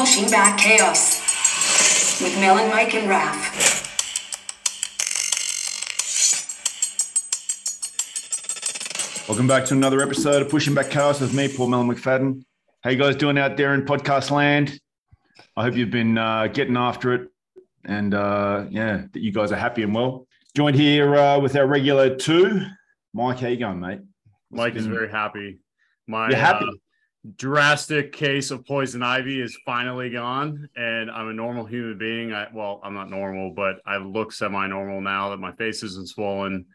Pushing Back Chaos with Mel and Mike, and Raf. Welcome back to another episode of Pushing Back Chaos with me, Paul Melon McFadden. How you guys doing out there in podcast land? I hope you've been uh, getting after it, and uh, yeah, that you guys are happy and well. Joined here uh, with our regular two, Mike. How you going, mate? Mike is very happy. My You're happy? Drastic case of poison ivy is finally gone, and I'm a normal human being. I well, I'm not normal, but I look semi-normal now that my face isn't swollen,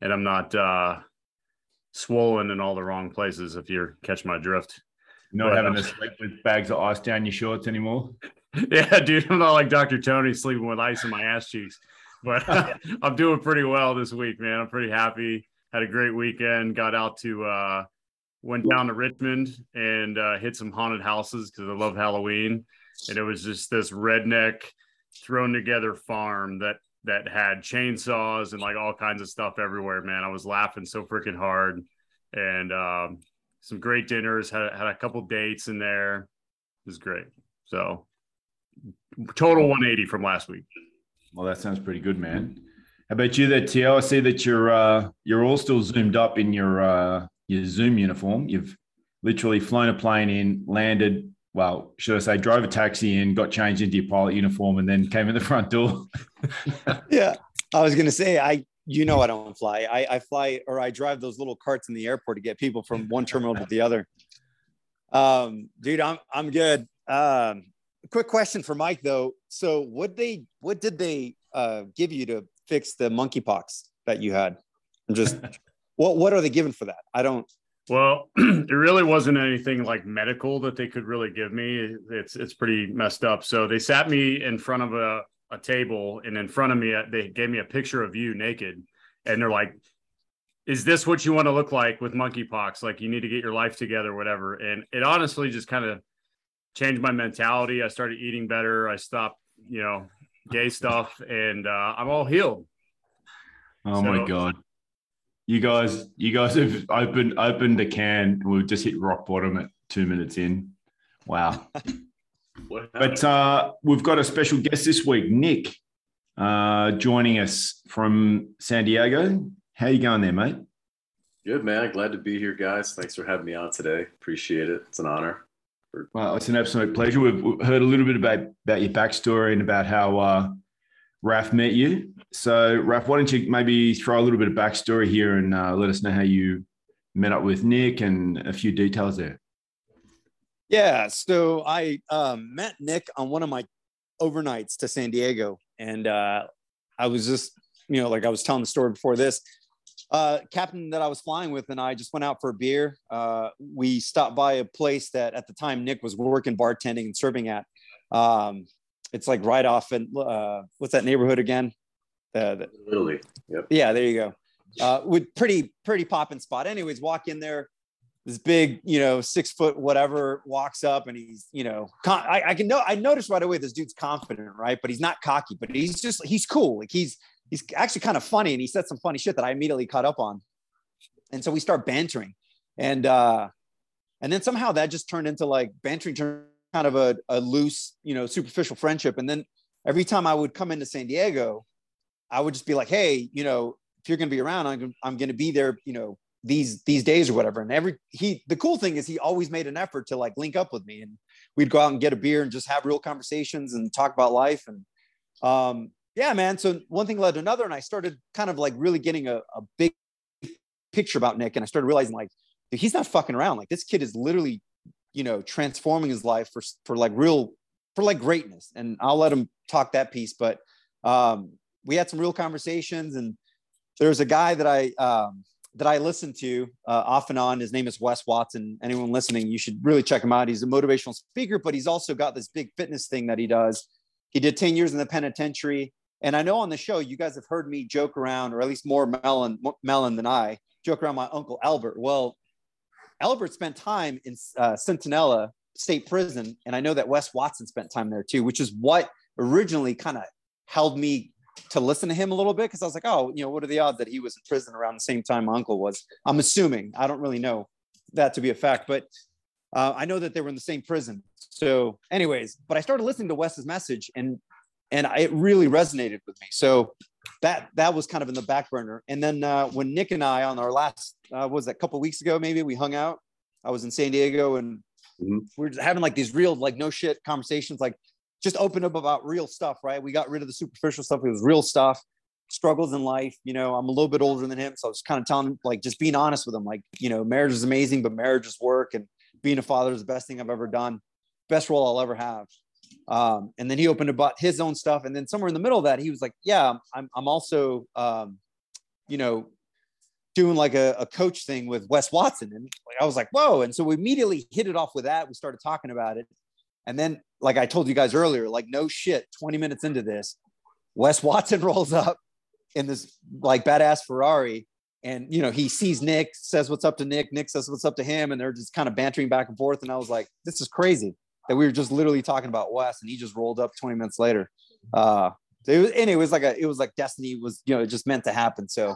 and I'm not uh, swollen in all the wrong places. If you catch my drift. Not But, having uh, to sleep with bags of ice down your shorts anymore. Yeah, dude, I'm not like Dr. Tony sleeping with ice in my ass cheeks, but I'm doing pretty well this week, man. I'm pretty happy. Had a great weekend. Got out to, uh, went down to Richmond and uh, hit some haunted houses because I love Halloween. And it was just this redneck thrown together farm that that had chainsaws and like all kinds of stuff everywhere, man. I was laughing so freaking hard, and um, some great dinners. Had had a couple dates in there. It was great. So total 180 from last week. Well, that sounds pretty good, man. How about you there, Tio? I see that you're uh, you're all still zoomed up in your uh, your Zoom uniform. You've literally flown a plane in, landed. Well, should I say, drove a taxi in, got changed into your pilot uniform, and then came in the front door. Yeah, I was gonna say I. You know I don't fly. I, I fly or I drive those little carts in the airport to get people from one terminal to the other. Um, dude, I'm I'm good. Um, quick question for Mike though. So what they what did they uh, give you to fix the monkeypox that you had? I'm just what what are they giving for that? I don't. Well, it really wasn't anything like medical that they could really give me. It's it's pretty messed up. So they sat me in front of a, a table, and in front of me, uh, they gave me a picture of you naked, and they're like, "Is this what you want to look like with monkeypox? Like you need to get your life together, whatever." And it honestly just kind of changed my mentality. I started eating better. I stopped, you know, gay stuff, and uh, I'm all healed. Oh my god. You guys, you guys have opened opened a can. We've just hit rock bottom at two minutes in. Wow. But uh, we've got a special guest this week, Nick, uh, joining us from San Diego. How you going there, mate? Good man. Glad to be here, guys. Thanks for having me on today. Appreciate it. It's an honor. Well, it's an absolute pleasure. We've we've heard a little bit about, about your backstory and about how uh, Raf met you. So, Raf, why don't you maybe throw a little bit of backstory here and uh, let us know how you met up with Nick and a few details there. Yeah, so I um, met Nick on one of my overnights to San Diego, and uh, I was just, you know, like I was telling the story before this. Uh, captain that I was flying with and I just went out for a beer. Uh, we stopped by a place that at the time Nick was working bartending and serving at. Um, it's like right off in uh, what's that neighborhood again? Uh, the, Literally. Yep. yeah, there you go. Uh, with pretty pretty popping spot. Anyways, walk in there. This big, you know, six foot whatever walks up and he's, you know, con- I, I can know. I noticed right away this dude's confident, right? But he's not cocky. But he's just he's cool. Like he's he's actually kind of funny, and he said some funny shit that I immediately caught up on. And so we start bantering, and uh, and then somehow that just turned into like bantering, turned kind of a, a loose, you know, superficial friendship. And then every time I would come into San Diego, I would just be like, hey, you know, if you're going to be around, I'm, I'm going to be there, you know, these these days or whatever. And every he, the cool thing is he always made an effort to like link up with me, and we'd go out and get a beer and just have real conversations and talk about life. And um, yeah, man. So one thing led to another, and I started kind of like really getting a, a big picture about Nick, and I started realizing like dude, he's not fucking around. Like this kid is literally, you know, transforming his life for for like real for like greatness. And I'll let him talk that piece, but um, we had some real conversations, and there's a guy that I um, that I listen to uh, off and on. His name is Wes Watson. Anyone listening, you should really check him out. He's a motivational speaker, but he's also got this big fitness thing that he does. He did 10 years in the penitentiary. And I know on the show, you guys have heard me joke around, or at least more Melon, Melon than I, joke around my uncle Albert. Well, Albert spent time in uh, Centinela State Prison. And I know that Wes Watson spent time there too, which is what originally kind of held me to listen to him a little bit because I was like, oh, you know, what are the odds that he was in prison around the same time my uncle was? I'm assuming. I don't really know that to be a fact, but Uh, I know that they were in the same prison. So, anyways, but I started listening to Wes's message, and and I, it really resonated with me. So that that was kind of in the back burner. And then uh, when Nick and I on our last uh, was that a couple weeks ago maybe we hung out. I was in San Diego and Mhm. we are having like these real like no shit conversations, like just open up about real stuff. Right? We got rid of the superficial stuff. It was real stuff, struggles in life. You know, I'm a little bit older than him, so I was kind of telling him like just being honest with him, like you know, marriage is amazing, but marriage is work, and being a father is the best thing I've ever done, best role I'll ever have. Um, and then he opened about his own stuff. And then somewhere in the middle of that, he was like, yeah, I'm, I'm also, um, you know, doing like a, a coach thing with Wes Watson. And I was like, whoa. And so we immediately hit it off with that. We started talking about it. And then, like I told you guys earlier, like no shit, 20 minutes into this, Wes Watson rolls up in this like badass Ferrari. And, you know, he sees Nick, says what's up to Nick. Nick says what's up to him. And they're just kind of bantering back and forth. And I was like, this is crazy that we were just literally talking about Wes, and he just rolled up 20 minutes later. Uh, it was, and it was like a, it was like destiny was, you know, just meant to happen. So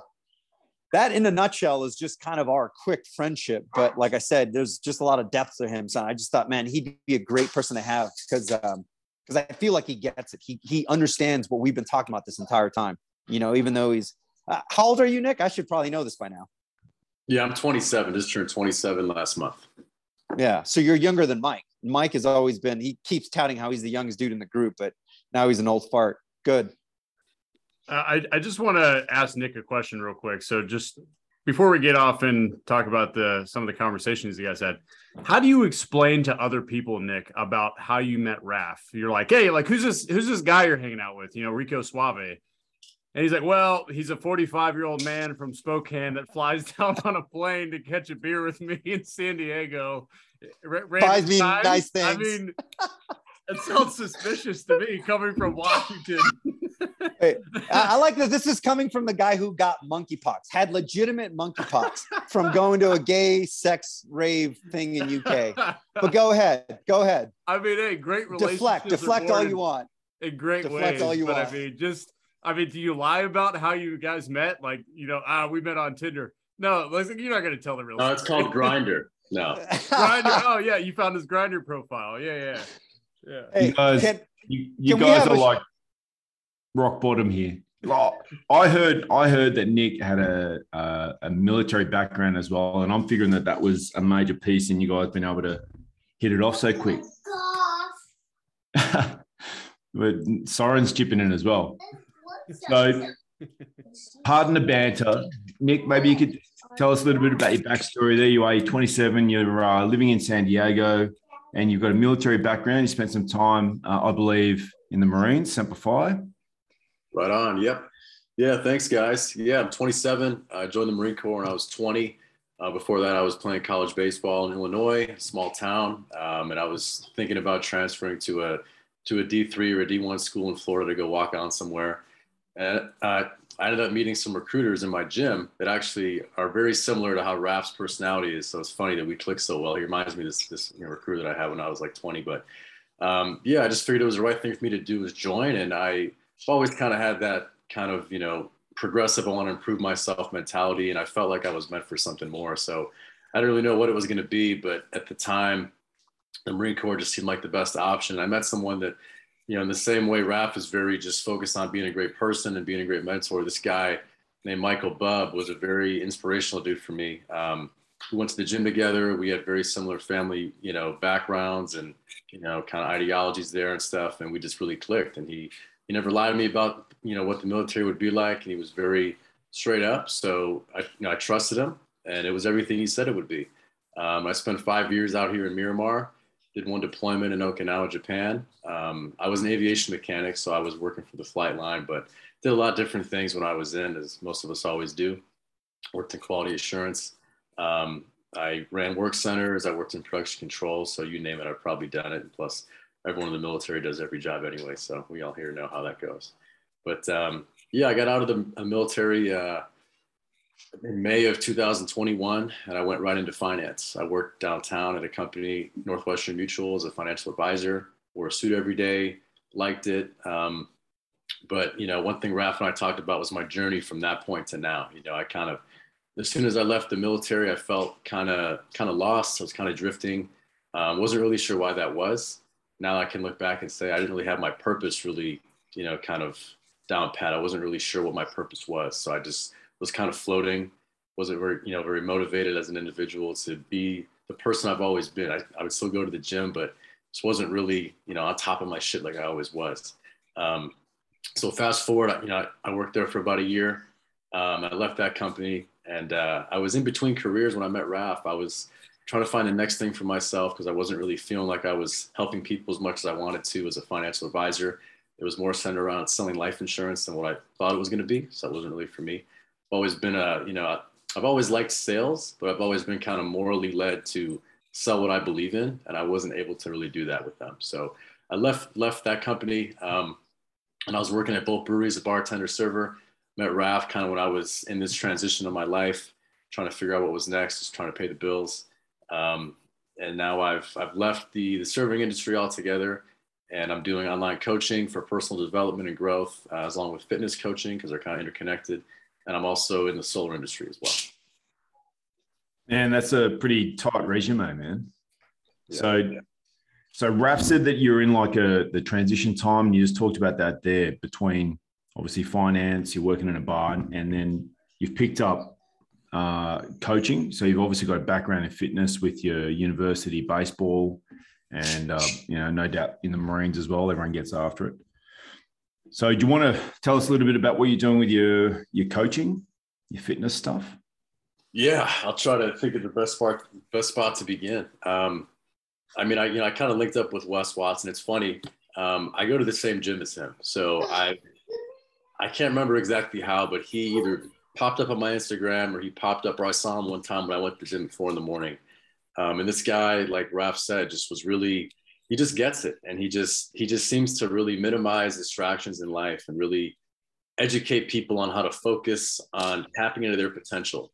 that, in a nutshell, is just kind of our quick friendship. But like I said, there's just a lot of depth to him. So I just thought, man, he'd be a great person to have because, um, because I feel like he gets it. He he understands what we've been talking about this entire time. You know, even though he's, uh, how old are you, Nick? I should probably know this by now. Yeah, I'm 27. Just turned 27 last month. Yeah. So you're younger than Mike. Mike has always been, he keeps touting how he's the youngest dude in the group, but now he's an old fart. Good. Uh, I, I just want to ask Nick a question real quick. So just before we get off and talk about the some of the conversations you guys had, how do you explain to other people, Nick, about how you met Raf? You're like, hey, like who's this who's this guy you're hanging out with? You know, Rico Suave. And he's like, well, he's a 45 year old man from Spokane that flies down on a plane to catch a beer with me in San Diego. Buys me times. nice things. I mean, it sounds suspicious to me coming from Washington. Hey, I, I like that this is coming from the guy who got monkeypox, had legitimate monkeypox from going to a gay sex rave thing in UK. But go ahead. Go ahead. I mean, hey, great relationships. Deflect. Deflect all you want. in great deflect ways. all you but want. I mean, just I mean, do you lie about how you guys met? Like, you know, ah, we met on Tinder. No, listen, you're not going to tell the real. No, it's called Grindr. No. Grindr. Oh yeah, you found his Grindr profile. Yeah, yeah, yeah. Hey, You guys- can- You, you Can guys are a- like rock bottom here. Like, I heard I heard that Nick had a, a a military background as well, and I'm figuring that that was a major piece in you guys being able to hit it off so quick. but Soren's chipping in as well. So, pardon the banter, Nick. Maybe you could tell us a little bit about your backstory. There you are. You're 27. You're uh, living in San Diego, and you've got a military background. You spent some time, uh, I believe, in the Marines, Semper Fi. Right on. Yep. Yeah. Thanks, guys. Yeah, I'm 27. I joined the Marine Corps when I was 20. Uh, before that, I was playing college baseball in Illinois, small town, um, and I was thinking about transferring to a to a D3 or a D1 school in Florida to go walk on somewhere. And uh, I ended up meeting some recruiters in my gym that actually are very similar to how Raf's personality is. So it's funny that we click so well. He reminds me this this you know, recruiter that I had when I was like 20. But um, yeah, I just figured it was the right thing for me to do was join, and I always kind of had that kind of you know progressive, I want to improve myself mentality, and I felt like I was meant for something more. So I didn't really know what it was going to be, but at the time, the Marine Corps just seemed like the best option. I met someone that, you know, in the same way Raf is very just focused on being a great person and being a great mentor. This guy named Michael Bubb was a very inspirational dude for me. Um, we went to the gym together. We had very similar family, you know, backgrounds and you know, kind of ideologies there and stuff, and we just really clicked. And he he never lied to me about you know what the military would be like, and he was very straight up. So I you know I trusted him, and it was everything he said it would be. Um, I spent five years out here in Miramar. Did one deployment in Okinawa, Japan. Um, I was an aviation mechanic, so I was working for the flight line, but did a lot of different things when I was in, as most of us always do. Worked in quality assurance. Um, I ran work centers. I worked in production control. So you name it, I've probably done it. And plus, everyone in the military does every job anyway. So we all here know how that goes. But um, yeah, I got out of the military uh, in May of 2021, and I went right into finance. I worked downtown at a company, Northwestern Mutual, as a financial advisor. Wore a suit every day. Liked it. Um, but you know, one thing Raf and I talked about was my journey from that point to now. You know, I kind of as soon as I left the military, I felt kind of kind of lost. I was kind of drifting. Um, wasn't really sure why that was. Now I can look back and say I didn't really have my purpose really, you know, kind of down pat. I wasn't really sure what my purpose was. So I just was kind of floating. Wasn't very, you know, very motivated as an individual to be the person I've always been. I, I would still go to the gym, but just wasn't really, you know, on top of my shit like I always was. Um, so fast forward, you know, I worked there for about a year. Um, I left that company and uh, I was in between careers when I met Raf. I was trying to find the next thing for myself because I wasn't really feeling like I was helping people as much as I wanted to as a financial advisor. It was more centered around selling life insurance than what I thought it was going to be. So it wasn't really for me. Always been a, you know, I've always liked sales, but I've always been kind of morally led to sell what I believe in, and I wasn't able to really do that with them. So I left left that company, um, and I was working at both breweries, a bartender, server. Met Raf kind of when I was in this transition of my life, trying to figure out what was next, just trying to pay the bills. Um, and now I've I've left the the serving industry altogether, and I'm doing online coaching for personal development and growth, uh, along with fitness coaching because they're kind of interconnected. And I'm also in the solar industry as well. And that's a pretty tight resume, man. Yeah, so, yeah. so Raf said that you're in like a the transition time. And you just talked about that there between obviously finance. You're working in a bar, and then you've picked up uh, coaching. So you've obviously got a background in fitness with your university baseball, and uh, you know, no doubt in the Marines as well. Everyone gets after it. So, do you want to tell us a little bit about what you're doing with your your coaching, your fitness stuff? Yeah, I'll try to think of the best part, best spot to begin. Um, I mean, I you know I kind of linked up with Wes Watson. It's funny. Um, I go to the same gym as him, so I I can't remember exactly how, but he either popped up on my Instagram or he popped up or I saw him one time when I went to the gym at four in the morning. Um, and this guy, like Raf said, just was really he just gets it. And he just he just seems to really minimize distractions in life and really educate people on how to focus on tapping into their potential.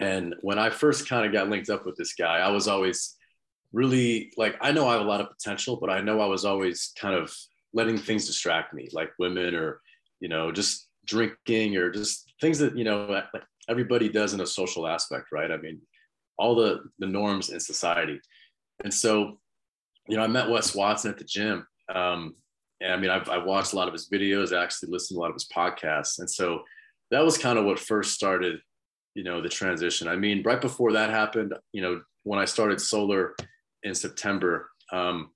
And when i first kind of got linked up with this guy i was always really like i know i have a lot of potential but i know i was always kind of letting things distract me like women or you know just drinking or just things that you know like everybody does in a social aspect right? I mean all the the norms in society. And so you know, I met Wes Watson at the gym. Um, and I mean, I've, I've watched a lot of his videos, I actually listened to a lot of his podcasts. And so that was kind of what first started, you know, the transition. I mean, right before that happened, you know, when I started solar in September, um,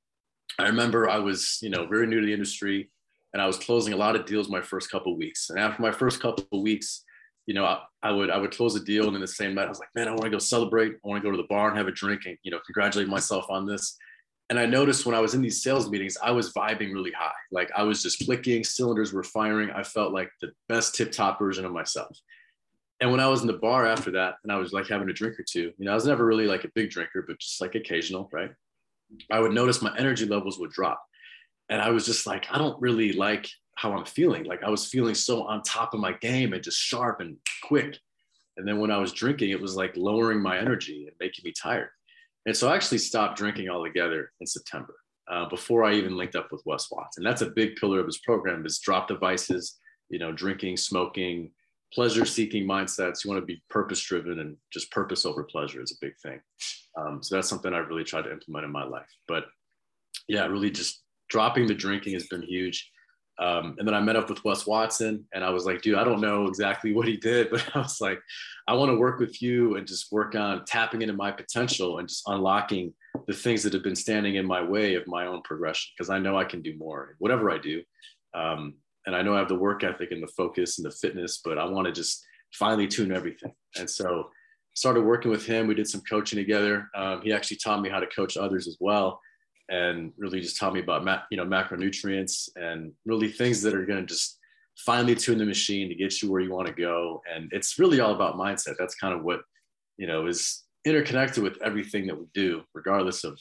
I remember I was, you know, very new to the industry and I was closing a lot of deals my first couple weeks. And after my first couple of weeks, you know, I, I, would I would close a deal and in the same night I was like, man, I want to go celebrate. I want to go to the bar and have a drink and you know congratulate myself on this. And I noticed when I was in these sales meetings, I was vibing really high. Like I was just clicking, cylinders were firing. I felt like the best tip top version of myself. And when I was in the bar after that, and I was like having a drink or two, you know, I was never really like a big drinker, but just like occasional, right? I would notice my energy levels would drop. And I was just like, I don't really like how I'm feeling. Like I was feeling so on top of my game and just sharp and quick. And then when I was drinking, it was like lowering my energy and making me tired. And so I actually stopped drinking altogether in September uh, before I even linked up with Wes Watts. And that's a big pillar of his program is drop devices, you know, drinking, smoking, pleasure seeking mindsets. You want to be purpose driven and just purpose over pleasure is a big thing. Um, so that's something I've really tried to implement in my life. But yeah, really just dropping the drinking has been huge. Um, and then I met up with Wes Watson and I was like, dude, I don't know exactly what he did, but I was like, I want to work with you and just work on tapping into my potential and just unlocking the things that have been standing in my way of my own progression because I know I can do more, whatever I do. Um, and I know I have the work ethic and the focus and the fitness, but I want to just finally tune everything. And so started working with him. We did some coaching together. Um, he actually taught me how to coach others as well and really just taught me about ma- you know macronutrients and really things that are going to just finely tune the machine to get you where you want to go. And it's really all about mindset. That's kind of what you know is interconnected with everything that we do regardless of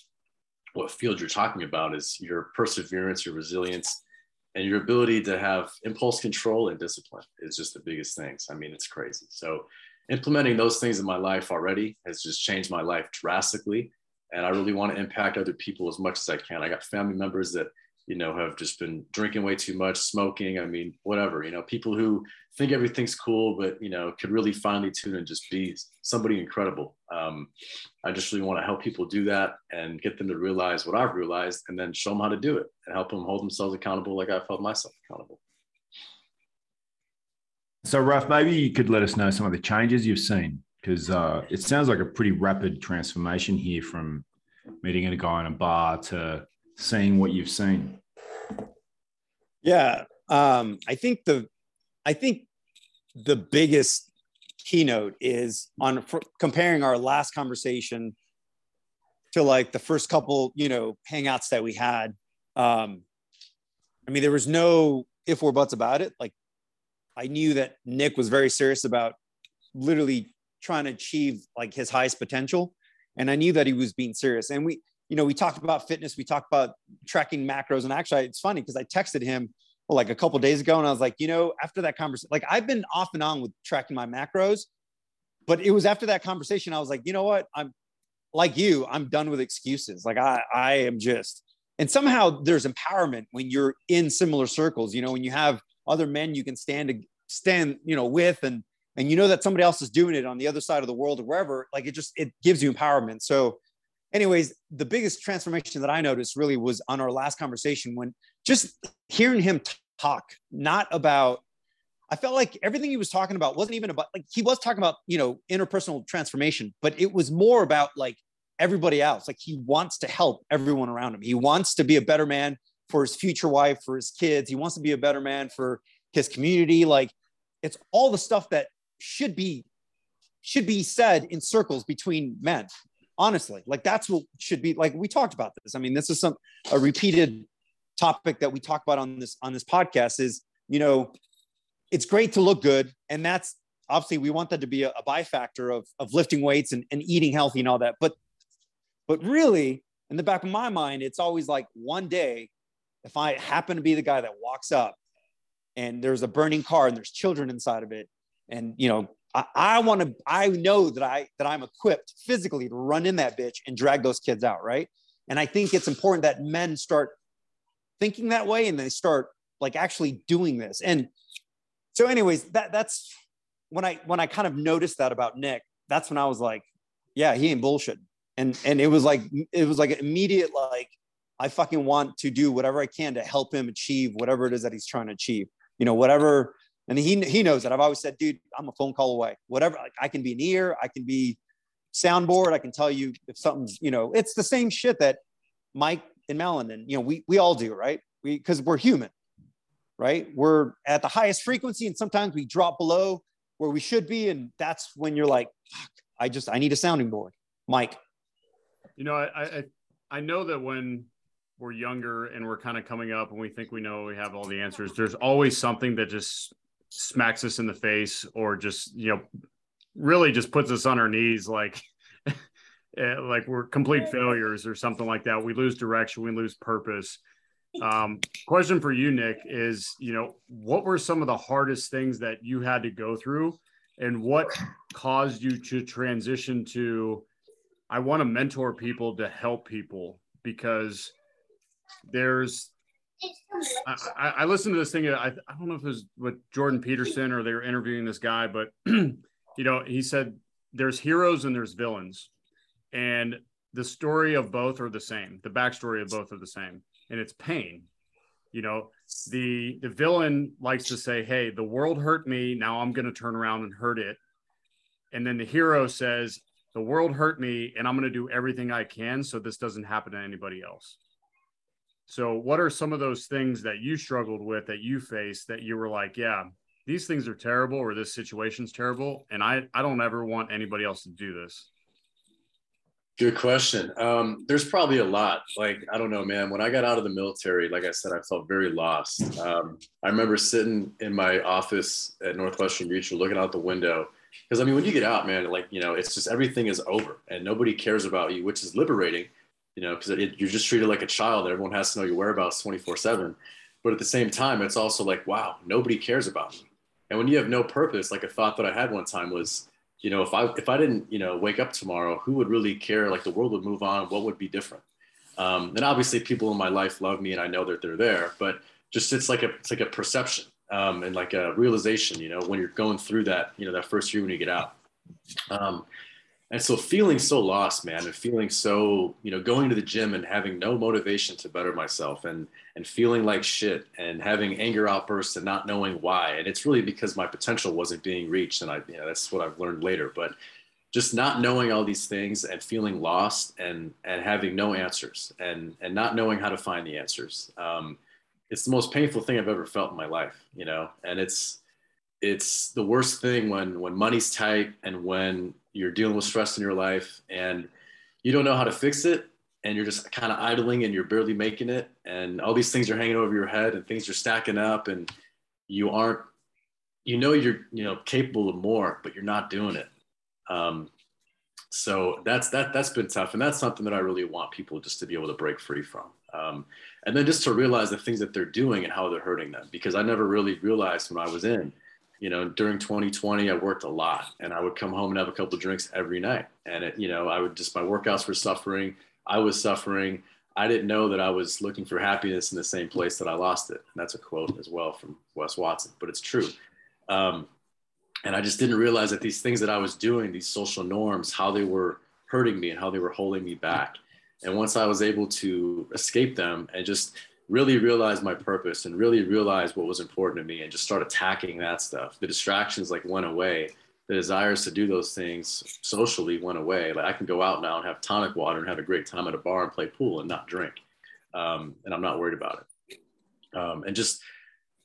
what field you're talking about is your perseverance your resilience and your ability to have impulse control and discipline is just the biggest things. I mean it's crazy. So implementing those things in my life already has just changed my life drastically and I really want to impact other people as much as I can. I got family members that you know have just been drinking way too much, smoking. I mean, whatever. You know, people who think everything's cool, but you know, could really finely tune and just be somebody incredible. Um, I just really want to help people do that and get them to realize what I've realized and then show them how to do it and help them hold themselves accountable like I've held myself accountable. So, Raf, maybe you could let us know some of the changes you've seen because uh, it sounds like a pretty rapid transformation here from meeting a guy in a bar to seeing what you've seen. Yeah, um, I think the, I think the biggest keynote is on comparing our last conversation to like the first couple, you know, hangouts that we had. Um, I mean, there was no if or buts about it. Like, I knew that Nick was very serious about literally trying to achieve like his highest potential, and I knew that he was being serious. And we, you know, we talked about fitness, we talked about tracking macros, and actually, it's funny because I texted him well, like a couple days ago, and I was like, you know, after that conversation, like I've been off and on with tracking my macros, but it was after that conversation, I was like, you know what, I'm like you, I'm done with excuses. Like I, I am just, and somehow there's empowerment when you're in similar circles. You know, when you have other men you can stand stand, you know, with, and and you know that somebody else is doing it on the other side of the world or wherever. Like it just it gives you empowerment. So anyways, the biggest transformation that I noticed really was on our last conversation when just hearing him talk, not about, I felt like everything he was talking about wasn't even about, like, he was talking about, you know, interpersonal transformation, but it was more about like everybody else. Like, he wants to help everyone around him. He wants to be a better man for his future wife, for his kids. He wants to be a better man for his community. Like, it's all the stuff that should be should be said in circles between men honestly. Like that's what should be like we talked about this. I mean this is some a repeated topic that we talk about on this on this podcast is you know it's great to look good. And that's obviously we want that to be a, a bifactor of of lifting weights and, and eating healthy and all that. But but really in the back of my mind it's always like one day if i happen to be the guy that walks up and there's a burning car and there's children inside of it and you know I, I want to, I know that I, that I'm equipped physically to run in that bitch and drag those kids out. Right. And I think it's important that men start thinking that way and they start like actually doing this. And so anyways, that that's when I, when I kind of noticed that about Nick, that's when I was like, yeah, he ain't bullshit. And, and it was like, it was like immediate, like, I fucking want to do whatever I can to help him achieve whatever it is that he's trying to achieve. You know, whatever and he he knows that. I've always said, dude, I'm a phone call away. Whatever, I can be an ear, I can be soundboard, I can tell you if something's, you know, it's the same shit that Mike and Melon and you know we we all do, right? We because we're human, right? We're at the highest frequency, and sometimes we drop below where we should be, and that's when you're like, I just I need a sounding board, Mike. You know, I I I know that when we're younger and we're kind of coming up and we think we know we have all the answers, there's always something that just smacks us in the face or just you know really just puts us on our knees like eh, like we're complete failures or something like that. We lose direction we lose purpose. Um, question for you nick is you know what were some of the hardest things that you had to go through and what caused you to transition to i want to mentor people to help people because there's I, I, listened to this thing. I, I don't know if it was with Jordan Peterson or they were interviewing this guy, but you know, he said there's heroes and there's villains, and the story of both are the same. The backstory of both are the same, and it's pain. You know, the the villain likes to say, "Hey, the world hurt me. Now I'm going to turn around and hurt it," and then the hero says, "The world hurt me, and I'm going to do everything I can so this doesn't happen to anybody else." So, what are some of those things that you struggled with that you faced that you were like, yeah, these things are terrible or this situation's terrible, and I I don't ever want anybody else to do this. Good question. Um, there's probably a lot. Like I don't know, man. When I got out of the military, like I said, I felt very lost. Um, I remember sitting in my office at Northwestern Mutual, looking out the window. Because I mean, when you get out, man, like you know, it's just everything is over and nobody cares about you, which is liberating you know, because you're just treated like a child. Everyone has to know your whereabouts 24 seven. But at the same time, it's also like, wow, nobody cares about me. And when you have no purpose, like a thought that I had one time was, you know, if I if I didn't, you know, wake up tomorrow, who would really care? Like the world would move on. What would be different? Um, and obviously, people in my life love me, and I know that they're there. But just it's like a it's like a perception um, and like a realization. You know, when you're going through that, you know, that first year when you get out. Um, and so feeling so lost man and feeling so you know going to the gym and having no motivation to better myself and and feeling like shit and having anger outbursts and not knowing why. And it's really because my potential wasn't being reached. And i you know that's what i've learned later. But just not knowing all these things and feeling lost and and having no answers and and not knowing how to find the answers um, it's the most painful thing i've ever felt in my life you know? And it's it's the worst thing when when money's tight and when you're dealing with stress in your life and you don't know how to fix it and you're just kind of idling and you're barely making it and all these things are hanging over your head and things are stacking up and you aren't you know you're you know capable of more but you're not doing it. Um, so that's that that's been tough and that's something that i really want people just to be able to break free from. Um, and then just to realize the things that they're doing and how they're hurting them because i never really realized when i was in you know, during 2020, I worked a lot and I would come home and have a couple drinks every night. And it, you know, I would just, my workouts were suffering. I was suffering. I didn't know that I was looking for happiness in the same place that I lost it. And that's a quote as well from Wes Watson, but it's true. Um, and I just didn't realize that these things that I was doing, these social norms, how they were hurting me and how they were holding me back. And once I was able to escape them and just really realize my purpose and really realize what was important to me and just start attacking that stuff. The distractions like went away. The desires to do those things socially went away. Like I can go out now and have tonic water and have a great time at a bar and play pool and not drink. Um, and I'm not worried about it. Um, and just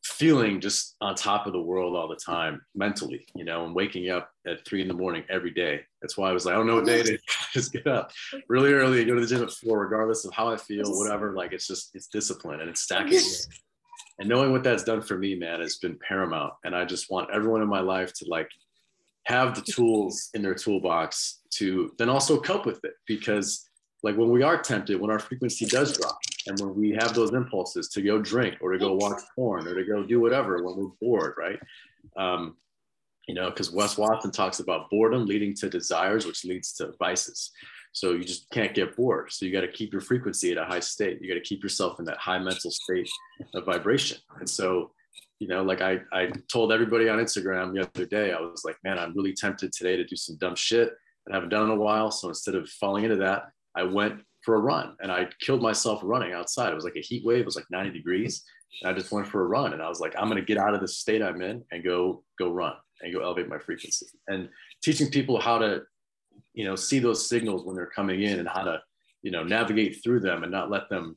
feeling just on top of the world all the time mentally, you know, and waking up at three in the morning every day. That's why I was like, I don't know what day it is. just get up really early, go to the gym at four, regardless of how I feel, whatever. Like it's just, it's discipline and it's stacking. and knowing what that's done for me, man, has been paramount. And I just want everyone in my life to like have the tools in their toolbox to then also cope with it because like when we are tempted, when our frequency does drop, and when we have those impulses to go drink or to go watch porn or to go do whatever when we're bored, right? Um, you know, because Wes Watson talks about boredom leading to desires, which leads to vices. So you just can't get bored. So you got to keep your frequency at a high state. You got to keep yourself in that high mental state of vibration. And so, you know, like I, I told everybody on Instagram the other day, I was like, man, I'm really tempted today to do some dumb shit that I haven't done in a while. So instead of falling into that, I went for a run and I killed myself running outside. It was like a heat wave. It was like 90 degrees. And I just went for a run and I was like, I'm going to get out of the state I'm in and go, go run and go elevate my frequency and teaching people how to, you know, see those signals when they're coming in and how to, you know, navigate through them and not let them,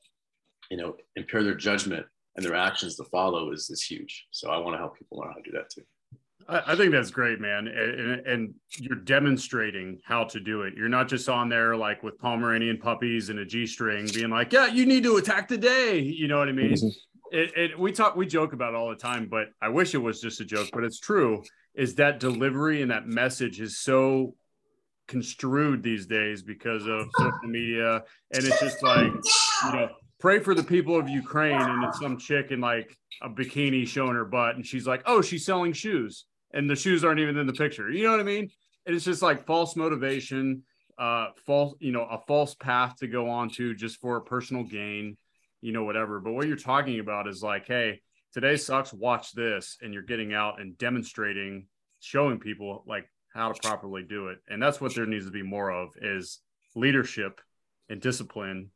you know, impair their judgment and their actions to follow is, is huge. So I want to help people learn how to do that too. I, think that's great, man. And, and, you're demonstrating how to do it. You're not just on there like with Pomeranian puppies and a G string being like, yeah, you need to attack today. You know what I mean? Mm-hmm. It, it, we talk, we joke about all the time, but I wish it was just a joke, but it's true. Is that delivery and that message is so construed these days because of social media. And it's just like, you know, pray for the people of Ukraine. And it's some chick in like a bikini showing her butt. And she's like, oh, she's selling shoes and the shoes aren't even in the picture. You know what I mean? And it's just like false motivation, uh, false, you know, a false path to go on to just for personal gain, you know, whatever. But what you're talking about is like, hey, today sucks. Watch this, and you're getting out and demonstrating, showing people like how to properly do it. And that's what there needs to be more of is leadership and discipline,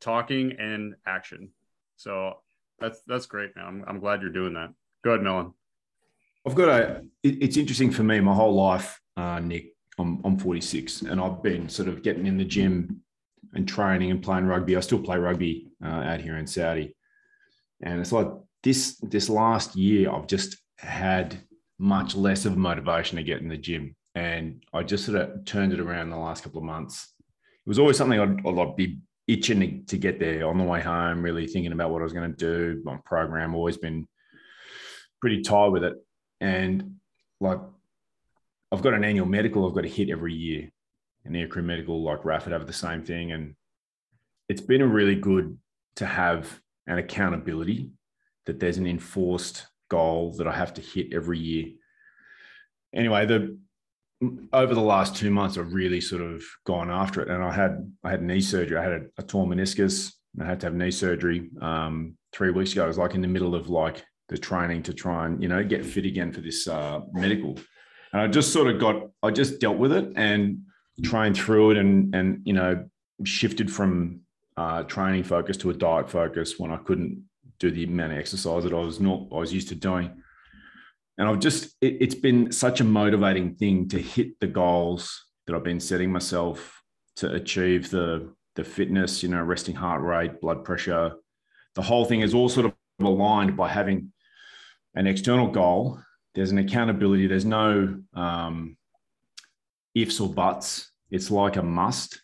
talking and action. So that's that's great, man. I'm, I'm glad you're doing that. Go ahead, Melon. I've got a. It's interesting for me. My whole life, uh, Nick. I'm I'm 46, and I've been sort of getting in the gym and training and playing rugby. I still play rugby uh, out here in Saudi, and it's like this this last year, I've just had much less of a motivation to get in the gym, and I just sort of turned it around the last couple of months. It was always something I'd, I'd be itching to, get there on the way home, really thinking about what I was going to do. My program always been pretty tight with it and like, I've got an annual medical I've got to hit every year. And aircrew medical, like RAAFid, have the same thing. And it's been really good to have an accountability that there's an enforced goal that I have to hit every year. Anyway, the over the last two months, I've really sort of gone after it. And I had I had knee surgery. I had a, a torn meniscus. I had to have knee surgery um, three weeks ago. I was like in the middle of like the training to try and you know get fit again for this uh, medical. And I just sort of got, I just dealt with it and trained through it and, and, you know, shifted from uh, training focus to a diet focus when I couldn't do the amount of exercise that I was not, I was used to doing. And I've just, it, it's been such a motivating thing to hit the goals that I've been setting myself to achieve the, the fitness, you know, resting heart rate, blood pressure. The whole thing is all sort of aligned by having an external goal. There's an accountability. There's no um, ifs or buts. It's like a must.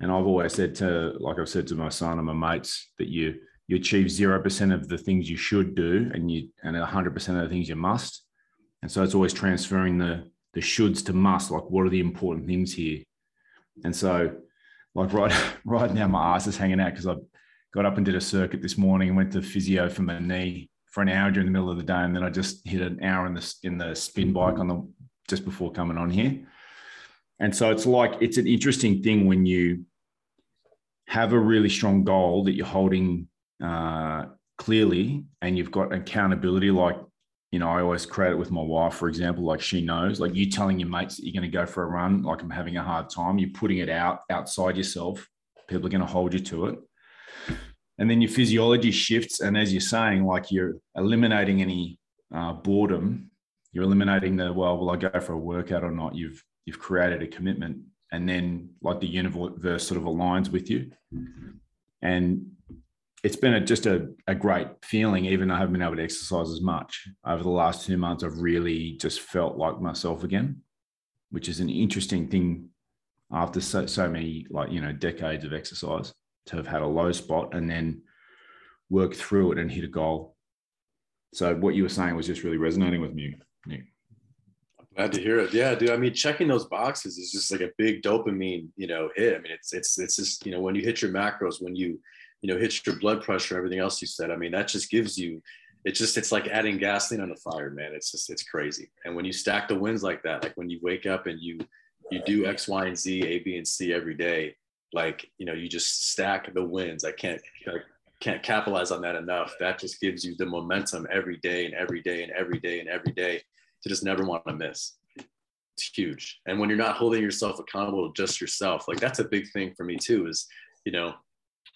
And I've always said to, like I've said to my son and my mates, that you you achieve zero percent of the things you should do, and you and hundred percent of the things you must. And so it's always transferring the the shoulds to must. Like, what are the important things here? And so, like right right now, my ass is hanging out because I got up and did a circuit this morning and went to physio for my knee for an hour during the middle of the day, and then I just hit an hour in the in the spin bike on the just before coming on here. And so it's like it's an interesting thing when you have a really strong goal that you're holding uh, clearly, and you've got accountability. Like you know, I always credit with my wife, for example. Like she knows, like you telling your mates that you're going to go for a run, like I'm having a hard time. You're putting it out outside yourself. People are going to hold you to it and then your physiology shifts and as you're saying like you're eliminating any uh, boredom. You're eliminating the well will i go for a workout or not? You've you've created a commitment and then like the universe sort of aligns with you. And it's been a, just a, a great feeling even though i haven't been able to exercise as much. Over the last two months i've really just felt like myself again which is an interesting thing after so, so many like you know decades of exercise to have had a low spot and then work through it and hit a goal. So what you were saying was just really resonating with me, Nick. Glad to hear it. Yeah, dude. I mean, checking those boxes is just like a big dopamine, you know, hit. I mean, it's it's it's just you know when you hit your macros, when you you know hit your blood pressure, everything else you said. I mean, that just gives you. It's just it's like adding gasoline on the fire, man. It's just it's crazy. And when you stack the wins like that, like when you wake up and you you do X, Y, and Z, A, B, and C every day, like you know you just stack the wins. I can't I can't capitalize on that enough. That just gives you the momentum every day and every day and every day and every day to just never want to miss. It's huge. And when you're not holding yourself accountable to just yourself like that's a big thing for me too is you know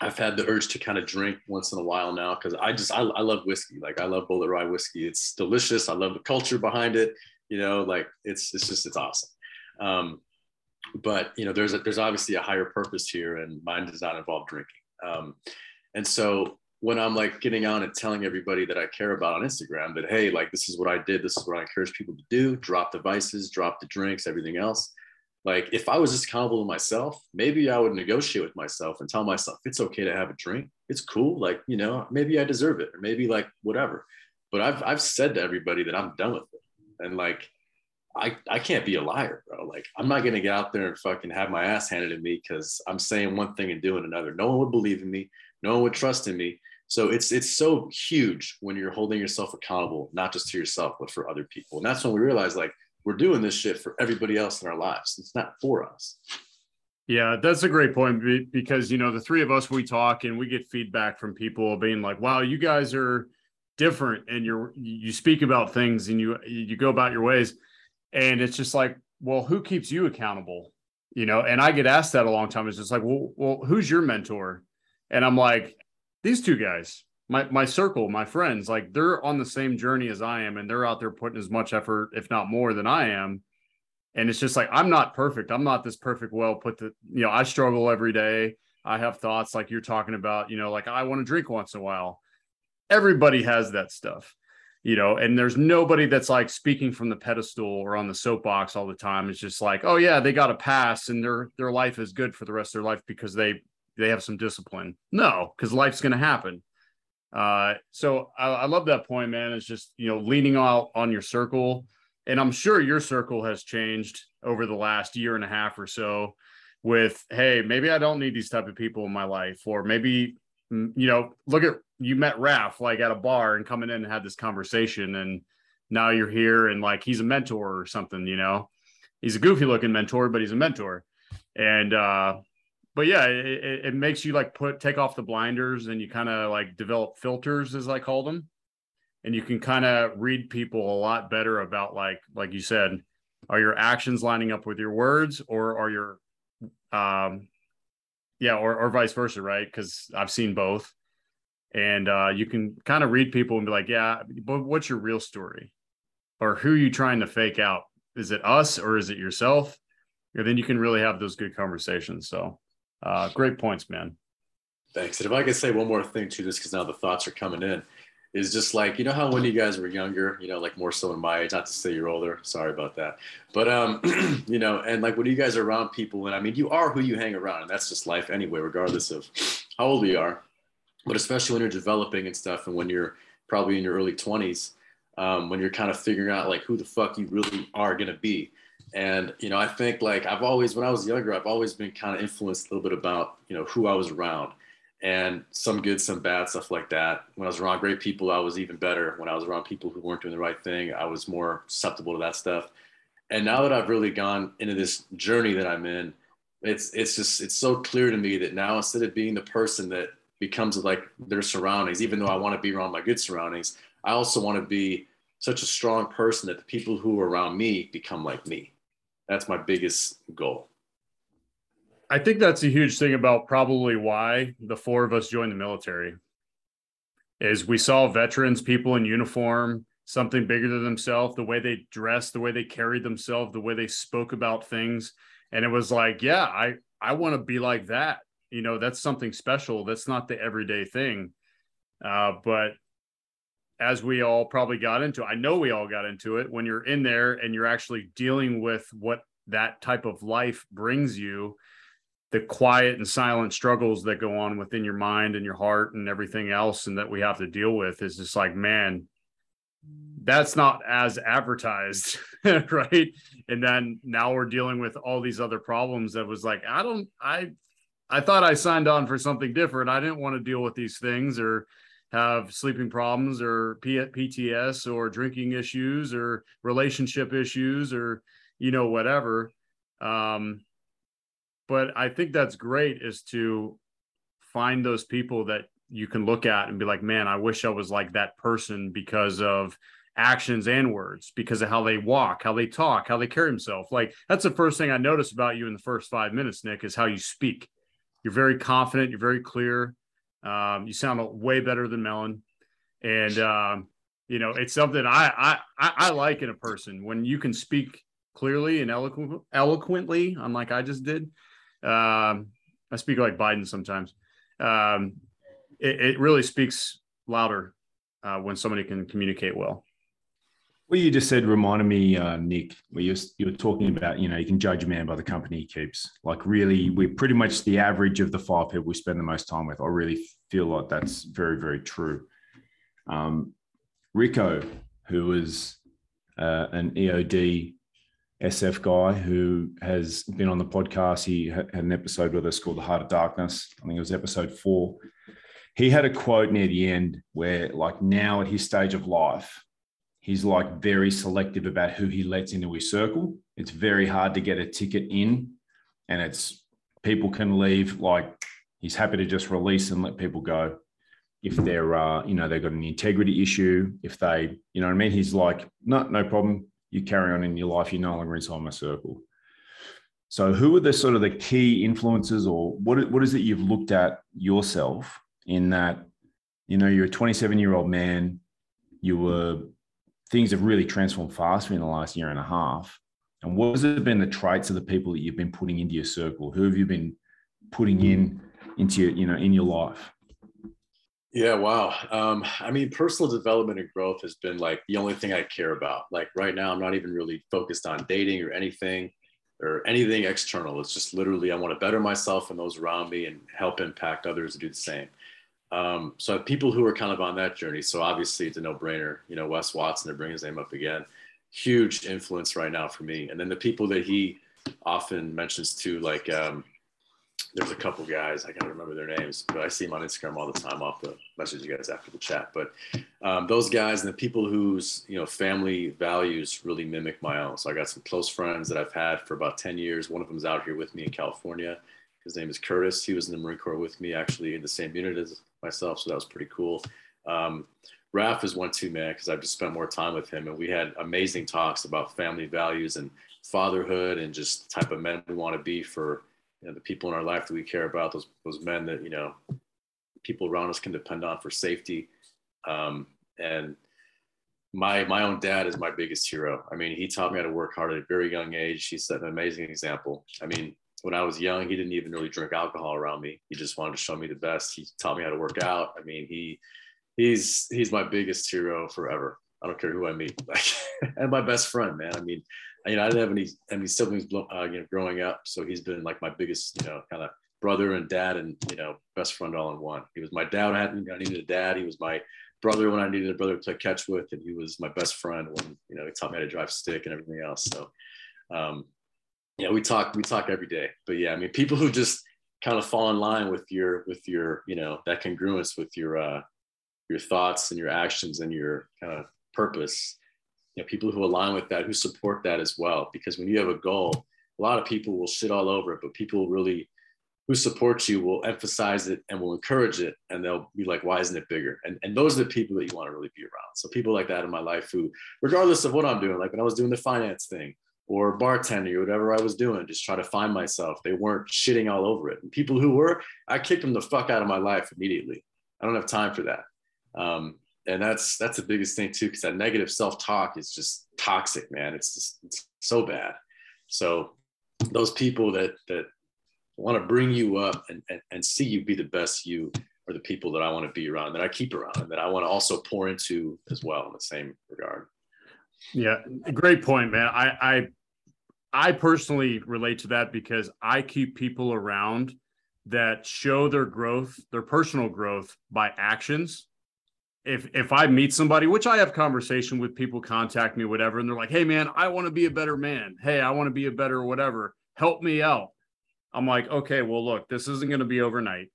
i've had the urge to kind of drink once in a while now because i just I, I love whiskey. Like i love Bulleit rye whiskey. It's delicious. I love the culture behind it. You know like it's it's just it's awesome. Um, but you know there's a, there's obviously a higher purpose here and mine does not involve drinking. Um, and so when i'm like getting on and telling everybody that i care about on instagram that hey like this is what i did this is what i encourage people to do drop the vices drop the drinks everything else like if i was just accountable to myself maybe i would negotiate with myself and tell myself it's okay to have a drink. It's cool. Like you know maybe i deserve it. Or maybe like whatever. But i've i've said to everybody that i'm done with it. And like I, I can't be a liar, bro. Like, I'm not going to get out there and fucking have my ass handed to me because I'm saying one thing and doing another. No one would believe in me. No one would trust in me. So it's it's so huge when you're holding yourself accountable, not just to yourself, but for other people. And that's when we realize like we're doing this shit for everybody else in our lives. It's not for us. Yeah, that's a great point because you know the three of us we talk and we get feedback from people being like, "Wow, you guys are different and you're you speak about things and you you go about your ways." And it's just like, well, who keeps you accountable? You know, and I get asked that a long time. It's just like, well, well, who's your mentor? And I'm like, these two guys, my my circle, my friends, like they're on the same journey as I am, and they're out there putting as much effort, if not more, than I am. And it's just like I'm not perfect. I'm not this perfect, well put the, you know, I struggle every day. I have thoughts like you're talking about, you know, like I want to drink once in a while. Everybody has that stuff you know, and there's nobody that's like speaking from the pedestal or on the soapbox all the time. It's just like, oh yeah, they got a pass and their their life is good for the rest of their life because they they have some discipline. No, because life's going to happen. Uh, so I, I love that point, man. It's just you know leaning out on your circle, and I'm sure your circle has changed over the last year and a half or so. With hey, maybe I don't need these type of people in my life, or maybe mm, you know, look at you met Raf like at a bar and coming in and had this conversation and now you're here and like he's a mentor or something, you know. He's a goofy looking mentor, but he's a mentor. And uh but yeah, it, it makes you like put take off the blinders and you kind of like develop filters as I call them. And you can kind of read people a lot better about like like you said, are your actions lining up with your words or are your um yeah or, or vice versa right because i've seen both and uh, you can kind of read people and be like yeah but what's your real story? Or who are you trying to fake out? Is it us or is it yourself? And then you can really have those good conversations. So uh, great points man. Thanks. And if i could say one more thing too just because now the thoughts are coming in is just like you know how when you guys were younger you know like more so in my age not to say you're older sorry about that but um you know and like when you guys are around people and i mean you are who you hang around and that's just life anyway regardless of how old you are but especially when you're developing and stuff and when you're probably in your early 20s um, when you're kind of figuring out like who the fuck you really are going to be and you know i think like i've always when i was younger i've always been kind of influenced a little bit about you know who i was around and some good, some bad stuff like that. When I was around great people, I was even better. When I was around people who weren't doing the right thing, I was more susceptible to that stuff. And now that I've really gone into this journey that I'm in, it's it's just it's so clear to me that now instead of being the person that becomes like their surroundings, even though I want to be around my good surroundings, I also want to be such a strong person that the people who are around me become like me. That's my biggest goal. I think that's a huge thing about probably why the four of us joined the military is we saw veterans, people in uniform, something bigger than themselves, the way they dressed, the way they carried themselves, the way they spoke about things. And it was like, yeah, I, I want to be like that. You know, that's something special. That's not the everyday thing. Uh, but as we all probably got into, I know we all got into it when you're in there and you're actually dealing with what that type of life brings you the quiet and silent struggles that go on within your mind and your heart and everything else and that we have to deal with is just like man that's not as advertised right and then now we're dealing with all these other problems that was like i don't i i thought i signed on for something different i didn't want to deal with these things or have sleeping problems or pts or drinking issues or relationship issues or you know whatever um but I think that's great is to find those people that you can look at and be like, man, I wish I was like that person because of actions and words, because of how they walk, how they talk, how they carry themselves. Like that's the first thing I noticed about you in the first five minutes, Nick, is how you speak. You're very confident. You're very clear. Um, you sound way better than Melon, and um, you know it's something I, I I like in a person when you can speak clearly and eloquent, eloquently, unlike I just did. Um, I speak like Biden sometimes. Um, it, it, really speaks louder uh, when somebody can communicate well. What you just said reminded me, uh, Nick, where you're, you're talking about, you know, you can judge a man by the company he keeps. Like, really, we're pretty much the average of the five people we spend the most time with. I really feel like that's very, very true. Um, Rico, who was uh, an EOD SF guy who has been on the podcast. He had an episode with us called The Heart of Darkness. I think it was episode four. He had a quote near the end where, like, now at his stage of life, he's like very selective about who he lets into his circle. It's very hard to get a ticket in, and it's people can leave. Like, he's happy to just release and let people go if they're, uh, you know, they've got an integrity issue. If they, you know what I mean? He's like, no, no problem you carry on in your life, you're no longer inside my circle. So, who are the sort of the key influences, or what what is it you've looked at yourself in that? You know, you're a 27 year old man. You were things have really transformed fast in the last year and a half. And what has it been the traits of the people that you've been putting into your circle? Who have you been putting in into your, you know, in your life? Yeah, wow. Um, I mean, personal development and growth has been like the only thing I care about. Like right now, I'm not even really focused on dating or anything or anything external. It's just literally I want to better myself and those around me and help impact others to do the same. Um, so people who are kind of on that journey. So obviously it's a no-brainer. You know, Wes Watson, to bring his name up again, huge influence right now for me. And then the people that he often mentions too, like um, there's a couple guys I can't remember their names, but I see them on Instagram all the time. Off the message you guys after the chat. But um, those guys and the people whose you know family values really mimic my own. So I got some close friends that I've had for about ten years. One of them's out here with me in California. His name is Curtis. He was in the Marine Corps with me, actually in the same unit as myself. So that was pretty cool. Um, Raf is one too, man, because I've just spent more time with him, and we had amazing talks about family values and fatherhood and just type of men we want to be for you know, the people in our life that we care about, those those men that you know people around us can depend on for safety. Um, and my my own dad is my biggest hero. I mean, he taught me how to work hard at a very young age. He set an amazing example. I mean, when I was young, he didn't even really drink alcohol around me. He just wanted to show me the best. He taught me how to work out. I mean, he he's he's my biggest hero forever. I don't care who I meet, like, and my best friend, man. I mean, you know, I didn't have any any siblings, uh, you know, growing up, so he's been like my biggest, you know, kind of brother and dad, and you know, best friend all in one. He was my dad. I, had, I needed a dad. He was my brother when I needed a brother to catch with, and he was my best friend when you know he taught me how to drive stick and everything else. So, um, yeah, we talk we talk every day. But yeah, I mean, people who just kind of fall in line with your with your you know that congruence with your uh, your thoughts and your actions and your kind of purpose. You know, people who align with that, who support that as well. Because when you have a goal, a lot of people will shit all over it, but people really who support you will emphasize it and will encourage it and they'll be like why isn't it bigger and, and those are the people that you want to really be around so people like that in my life who regardless of what i'm doing like when i was doing the finance thing or bartending or whatever i was doing just try to find myself. They weren't shitting all over it. And people who were i kicked them the fuck out of my life immediately. I don't have time for that. Um, and that's that's the biggest thing too because that negative self-talk is just toxic man. It's just it's so bad. So those people that that want to bring you up and, and, and see you be the best you are the people that i want to be around that i keep around and that i want to also pour into as well in the same regard yeah great point man i i i personally relate to that because i keep people around that show their growth their personal growth by actions if if I meet somebody, which I have conversation with people contact me, whatever, and they're like, hey man, I want to be a better man. Hey, I want to be a better whatever. Help me out. I'm like, okay, well, look, this isn't going to be overnight.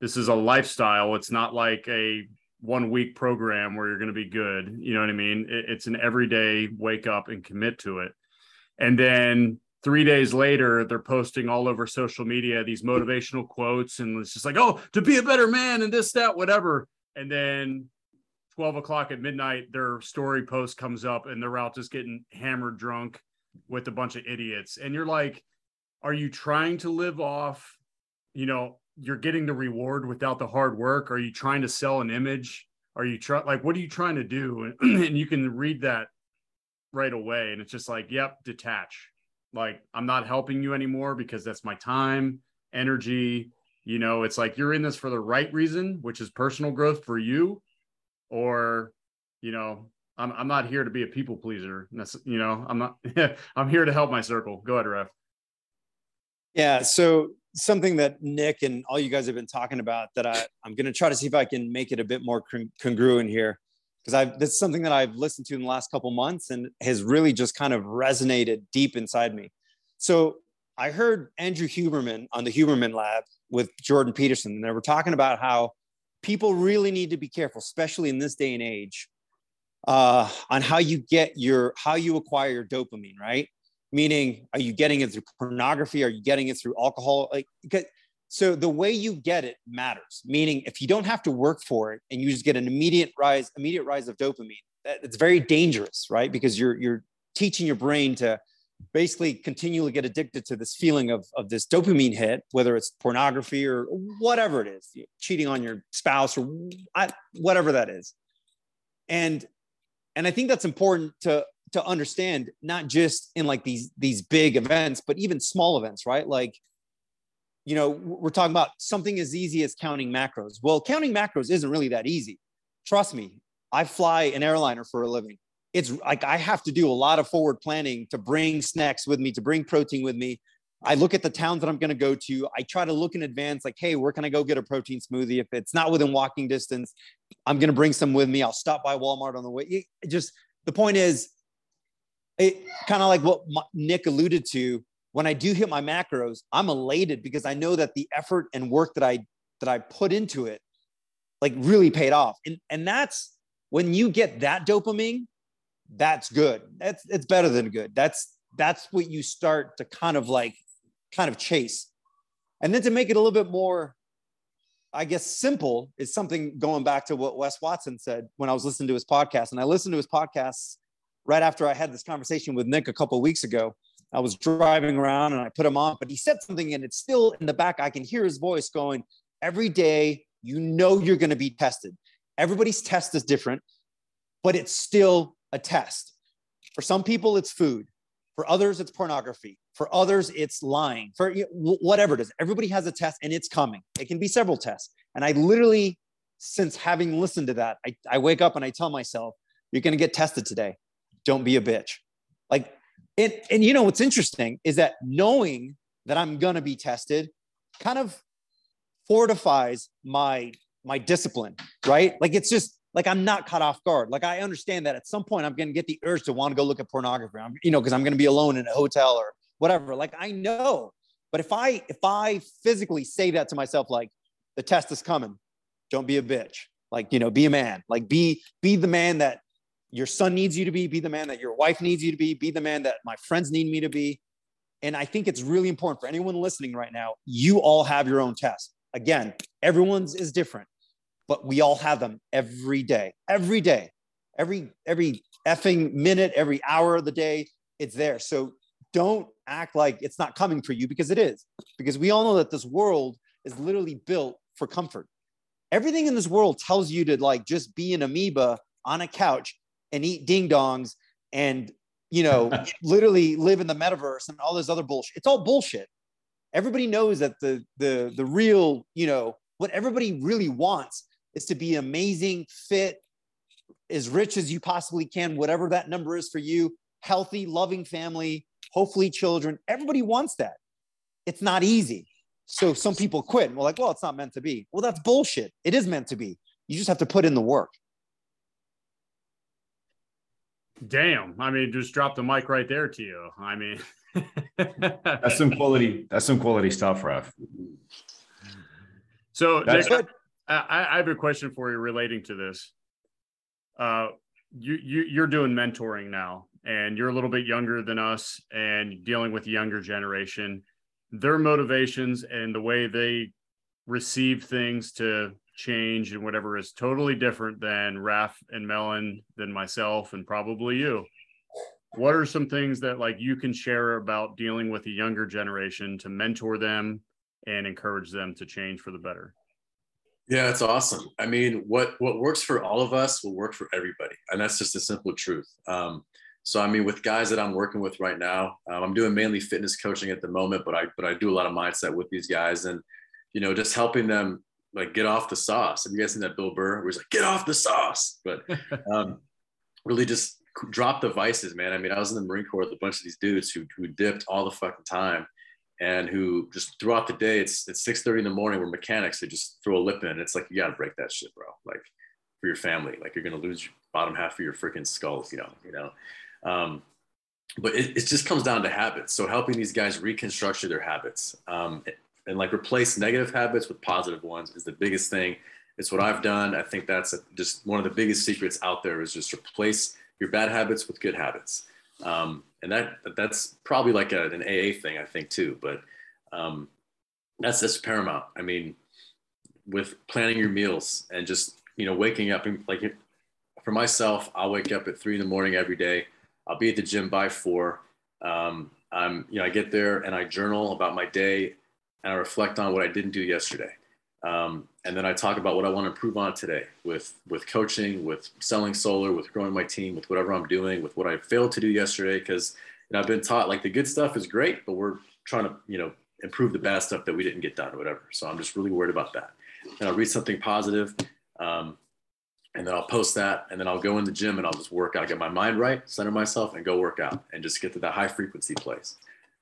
This is a lifestyle. It's not like a one week program where you're going to be good. You know what I mean? It, it's an everyday wake up and commit to it. And then three days later, they're posting all over social media these motivational quotes. And it's just like, oh, to be a better man and this, that, whatever. And then 12 o'clock at midnight, their story post comes up and they're out just getting hammered drunk with a bunch of idiots. And you're like, are you trying to live off, you know, you're getting the reward without the hard work? Are you trying to sell an image? Are you trying, like, what are you trying to do? And, and you can read that right away. And it's just like, yep, detach. Like, I'm not helping you anymore because that's my time, energy. You know, it's like you're in this for the right reason, which is personal growth for you or you know i'm, I'm not here to be a people pleaser you know i'm not i'm here to help my circle go ahead Raf yeah so something that nick and all you guys have been talking about that I, i'm going to try to see if i can make it a bit more congruent here because i've this is something that i've listened to in the last couple months and has really just kind of resonated deep inside me so i heard andrew huberman on the huberman lab with jordan peterson and they were talking about how people really need to be careful, especially in this day and age, uh, on how you get your how you acquire your dopamine, right? Meaning, are you getting it through pornography? Are you getting it through alcohol? Like, so the way you get it matters. Meaning, if you don't have to work for it and you just get an immediate rise, immediate rise of dopamine, that, it's very dangerous, right? Because you're you're teaching your brain to basically continually get addicted to this feeling of, of this dopamine hit, whether it's pornography or whatever it is, cheating on your spouse or whatever that is. And and I think that's important to to understand, not just in like these these big events, but even small events, right? Like, you know, we're talking about something as easy as counting macros. Well, counting macros isn't really that easy. Trust me, I fly an airliner for a living it's like I have to do a lot of forward planning to bring snacks with me, to bring protein with me. I look at the towns that I'm going to go to. I try to look in advance, like, hey, where can I go get a protein smoothie? If it's not within walking distance, I'm going to bring some with me. I'll stop by Walmart on the way. It just the point is, it kind of like what Nick alluded to. When I do hit my macros, I'm elated because I know that the effort and work that I that I put into it, like, really paid off. And and that's when you get that dopamine that's good. That's it's better than good. That's that's what you start to kind of like kind of chase. And then to make it a little bit more, I guess, simple is something going back to what Wes Watson said when I was listening to his podcast. And I listened to his podcast right after I had this conversation with Nick a couple weeks ago. I was driving around and I put him on, but he said something and it's still in the back. I can hear his voice going, Every day, you know you're going to be tested. Everybody's test is different, but it's still a test. For some people, it's food. For others, it's pornography. For others, it's lying. For whatever it is, everybody has a test and it's coming. It can be several tests. And I literally, since having listened to that, I, I wake up and I tell myself, You're going to get tested today. Don't be a bitch. Like and, and you know what's interesting is that knowing that I'm gonna be tested kind of fortifies my my discipline, right? Like it's just like I'm not caught off guard. Like I understand that at some point I'm gonna get the urge to want to go look at pornography. I'm, you know, because I'm gonna be alone in a hotel or whatever. Like I know, but if I if I physically say that to myself, like the test is coming, don't be a bitch. Like you know, be a man. Like be be the man that your son needs you to be, be the man that your wife needs you to be, be the man that my friends need me to be. And I think it's really important for anyone listening right now. You all have your own test. Again, everyone's is different, but we all have them every day, every day, every every effing minute, every hour of the day. It's there. So don't act like it's not coming for you because it is. Because we all know that this world is literally built for comfort. Everything in this world tells you to like just be an amoeba on a couch and eat ding dongs and you know literally live in the metaverse and all this other bullshit. It's all bullshit. Everybody knows that the the the real you know what everybody really wants is to be amazing fit as rich as you possibly can whatever that number is for you healthy loving family hopefully children. Everybody wants that. It's not easy. So some people quit and we're like well it's not meant to be. Well that's bullshit. It is meant to be. You just have to put in the work Damn. I mean, just drop the mic right there to you. I mean, that's some quality. That's some quality stuff, Raf. So, Nick, I, I, have a question for you relating to this. Uh, you, you you're doing mentoring now, and you're a little bit younger than us, and dealing with the younger generation. Their motivations and the way they receive things to change and whatever is totally different than Raf and Melon, than myself, and probably you. What are some things that like you can share about dealing with a younger generation to mentor them and encourage them to change for the better? Yeah, that's awesome. I mean, what what works for all of us will work for everybody, and that's just the simple truth. Um, so, I mean, with guys that I'm working with right now, um, I'm doing mainly fitness coaching at the moment, but I but I do a lot of mindset with these guys, and you know, just helping them like get off the sauce. Have you guys seen that Bill Burr where he's like, get off the sauce? But um, really just drop the vices, man. I mean, I was in the Marine Corps with a bunch of these dudes who, who dipped all the fucking time and who just throughout the day, it's it's 6:30 in the morning, we're mechanics, they just throw a lip in. It's like you gotta break that shit, bro. Like for your family. Like you're gonna lose your bottom half of your freaking skull, you know, you know. Um, but it, it just comes down to habits. So helping these guys reconstruct their habits. Um, and like replace negative habits with positive ones is the biggest thing. It's what I've done. I think that's a, just one of the biggest secrets out there is just replace your bad habits with good habits. Um, and that that's probably like a, an AA thing, I think too. But um, that's that's paramount. I mean, with planning your meals and just you know waking up and like for myself, I'll wake up at three in the morning every day. I'll be at the gym by four. Um, I'm you know I get there and I journal about my day and I reflect on what I didn't do yesterday. Um, and then I talk about what I want to improve on today with with coaching, with selling solar, with growing my team, with whatever I'm doing, with what I failed to do yesterday. Because you know, I've been taught like the good stuff is great, but we're trying to you know improve the bad stuff that we didn't get done or whatever. So I'm just really worried about that. And I'll read something positive, um, and then I'll post that, and then I'll go in the gym and I'll just work out, get my mind right, center myself, and go work out, and just get to that high frequency place.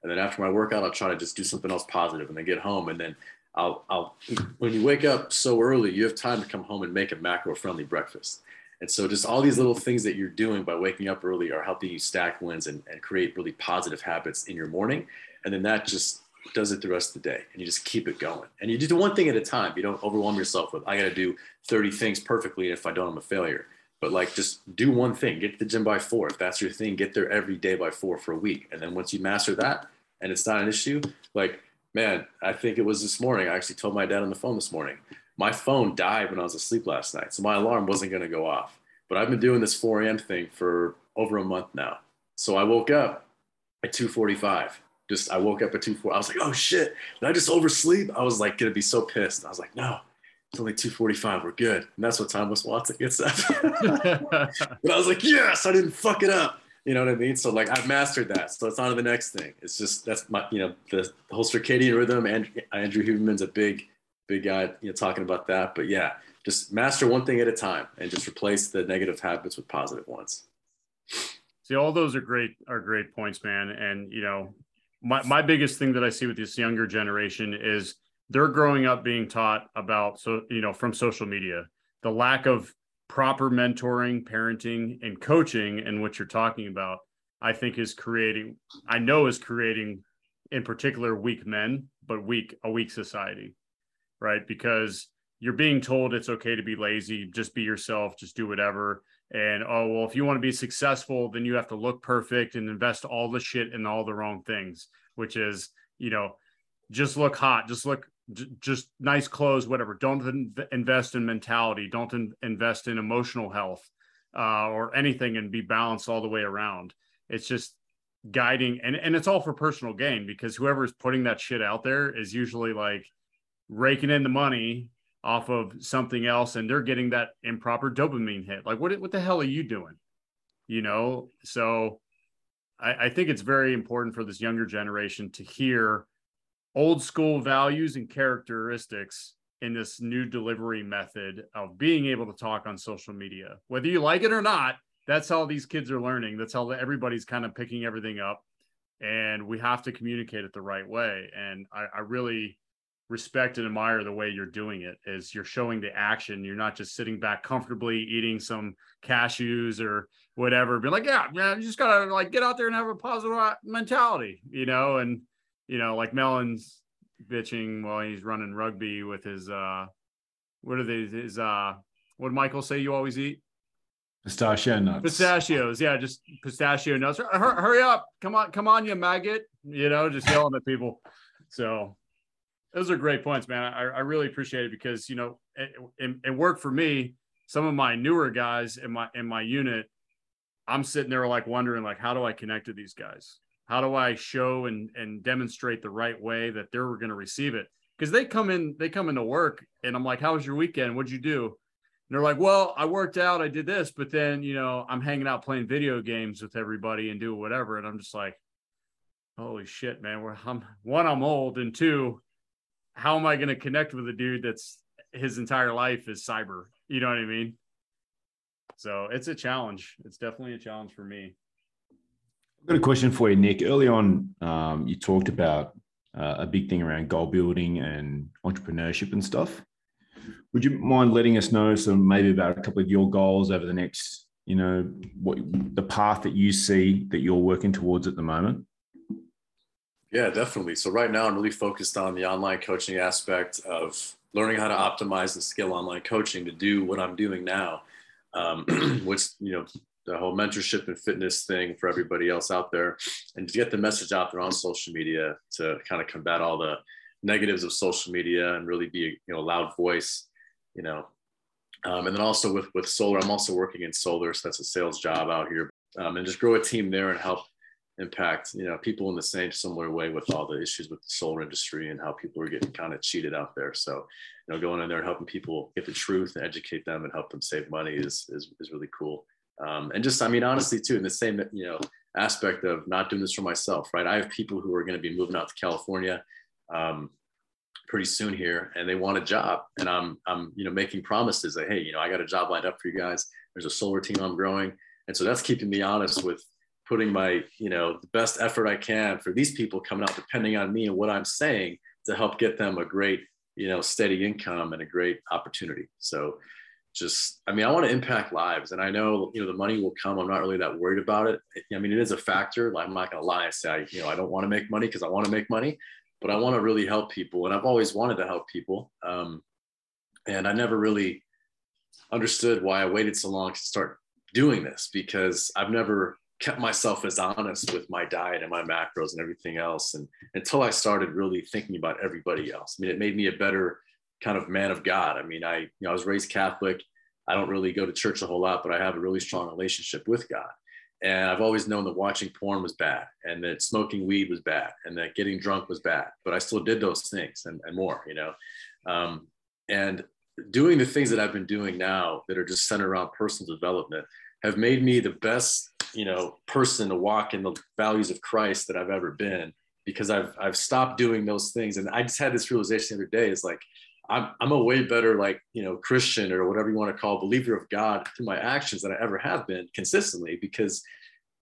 And then after my workout, I'll try to just do something else positive and then get home. And then I'll, I'll, when you wake up so early, you have time to come home and make a macro friendly breakfast. And so just all these little things that you're doing by waking up early are helping you stack wins and, and create really positive habits in your morning. And then that just does it the rest of the day. And you just keep it going. And you do one thing at a time. You don't overwhelm yourself with, I got to do 30 things perfectly. And if I don't, I'm a failure. But like just do one thing, get to the gym by four. If that's your thing, get there every day by four for a week. And then once you master that, and it's not an issue, like, man, I think it was this morning. I actually told my dad on the phone this morning. My phone died when I was asleep last night. So my alarm wasn't going to go off. But I've been doing this 4 a.m. thing for over a month now. So I woke up at 245. Just I woke up at 2:40. I was like, oh shit, did I just oversleep? I was like gonna be so pissed. I was like, no, it's only 245. We're good. And that's what Thomas Watson gets up. but I was like, yes, I didn't fuck it up. You know what I mean? So like I've mastered that. So it's on to the next thing. It's just that's my you know the, whole circadian rhythm. And Andrew Huberman's a big big guy you know talking about that. But yeah, just master one thing at a time and just replace the negative habits with positive ones. See, all those are great are great points, man. And you know, my my biggest thing that I see with this younger generation is they're growing up being taught about so you know from social media the lack of proper mentoring, parenting, and coaching, and what you're talking about, I think is creating, I know is creating in particular weak men, but weak, a weak society, right? Because you're being told it's okay to be lazy, just be yourself, just do whatever. And oh, well, if you want to be successful, then you have to look perfect and invest all the shit in all the wrong things, which is, you know, just look hot, just look just nice clothes, whatever. Don't invest in mentality. Don't in- invest in emotional health uh, or anything, and be balanced all the way around. It's just guiding, and and it's all for personal gain because whoever's putting that shit out there is usually like raking in the money off of something else, and they're getting that improper dopamine hit. Like, what what the hell are you doing? You know, so. I, I think it's very important for this younger generation to hear old school values and characteristics in this new delivery method of being able to talk on social media. Whether you like it or not, that's how these kids are learning. That's how everybody's kind of picking everything up. And we have to communicate it the right way. And I, I really respect and admire the way you're doing it is you're showing the action. You're not just sitting back comfortably eating some cashews or whatever, be like, yeah, man, you just gotta like get out there and have a positive mentality, you know, and you know, like Melon's bitching while he's running rugby with his uh what are they his uh what Michael say you always eat? Pistachio nuts. Pistachios, yeah, just pistachio nuts. Hurry up. Come on, come on, you maggot. You know, just yelling at people. So those are great points, man. I, I really appreciate it because you know it, it, it worked for me. Some of my newer guys in my in my unit, I'm sitting there like wondering like how do I connect to these guys? How do i show and and demonstrate the right way that they're going to receive it? Because they come in they come into work and i'm like how was your weekend? What'd you do? And they're like well i worked out i did this but then you know i'm hanging out playing video games with everybody and doing whatever. And i'm just like holy shit man. We're I'm, one i'm old and two how am i going to connect with a dude that's his entire life is cyber? You know what i mean? So it's a challenge. It's definitely a challenge for me I've got a question for you, Nick. Early on, um, you talked about uh, a big thing around goal building and entrepreneurship and stuff. Would you mind letting us know some maybe about a couple of your goals over the next, you know, what the path that you see that you're working towards at the moment? Yeah, definitely. So right now, I'm really focused on the online coaching aspect of learning how to optimize and scale online coaching to do what I'm doing now, um, which you know the whole mentorship and fitness thing for everybody else out there and to get the message out there on social media to kind of combat all the negatives of social media and really be you know a loud voice you know. Um, and then also with with solar i'm also working in solar so that's a sales job out here. Um, and just grow a team there and help impact you know people in the same similar way with all the issues with the solar industry and how people are getting kind of cheated out there. So you know going in there and helping people get the truth and educate them and help them save money is is, is really cool um, and just i mean honestly too in the same you know aspect of not doing this for myself right? I have people who are going to be moving out to california um, pretty soon here and they want a job. And i'm i'm you know making promises that hey you know i got a job lined up for you guys. There's a solar team i'm growing. And so that's keeping me honest with putting my you know the best effort i can for these people coming out depending on me and what i'm saying to help get them a great you know steady income and a great opportunity. So just i mean i want to impact lives and i know you know the money will come. I'm not really that worried about it. I mean it is a factor. I'm not going to lie and say I, you know i don't want to make money because i want to make money but i want to really help people and i've always wanted to help people um, and i never really understood why i waited so long to start doing this because i've never kept myself as honest with my diet and my macros and everything else and until i started really thinking about everybody else. I mean it made me a better kind of man of God. I mean, I you know I was raised Catholic. I don't really go to church a whole lot, but I have a really strong relationship with God. And I've always known that watching porn was bad and that smoking weed was bad and that getting drunk was bad. But I still did those things and, and more, you know. Um, and doing the things that I've been doing now that are just centered around personal development have made me the best, you know, person to walk in the values of Christ that I've ever been because I've I've stopped doing those things. And I just had this realization the other day. Is like I'm I'm a way better like you know Christian or whatever you want to call believer of God through my actions than I ever have been consistently because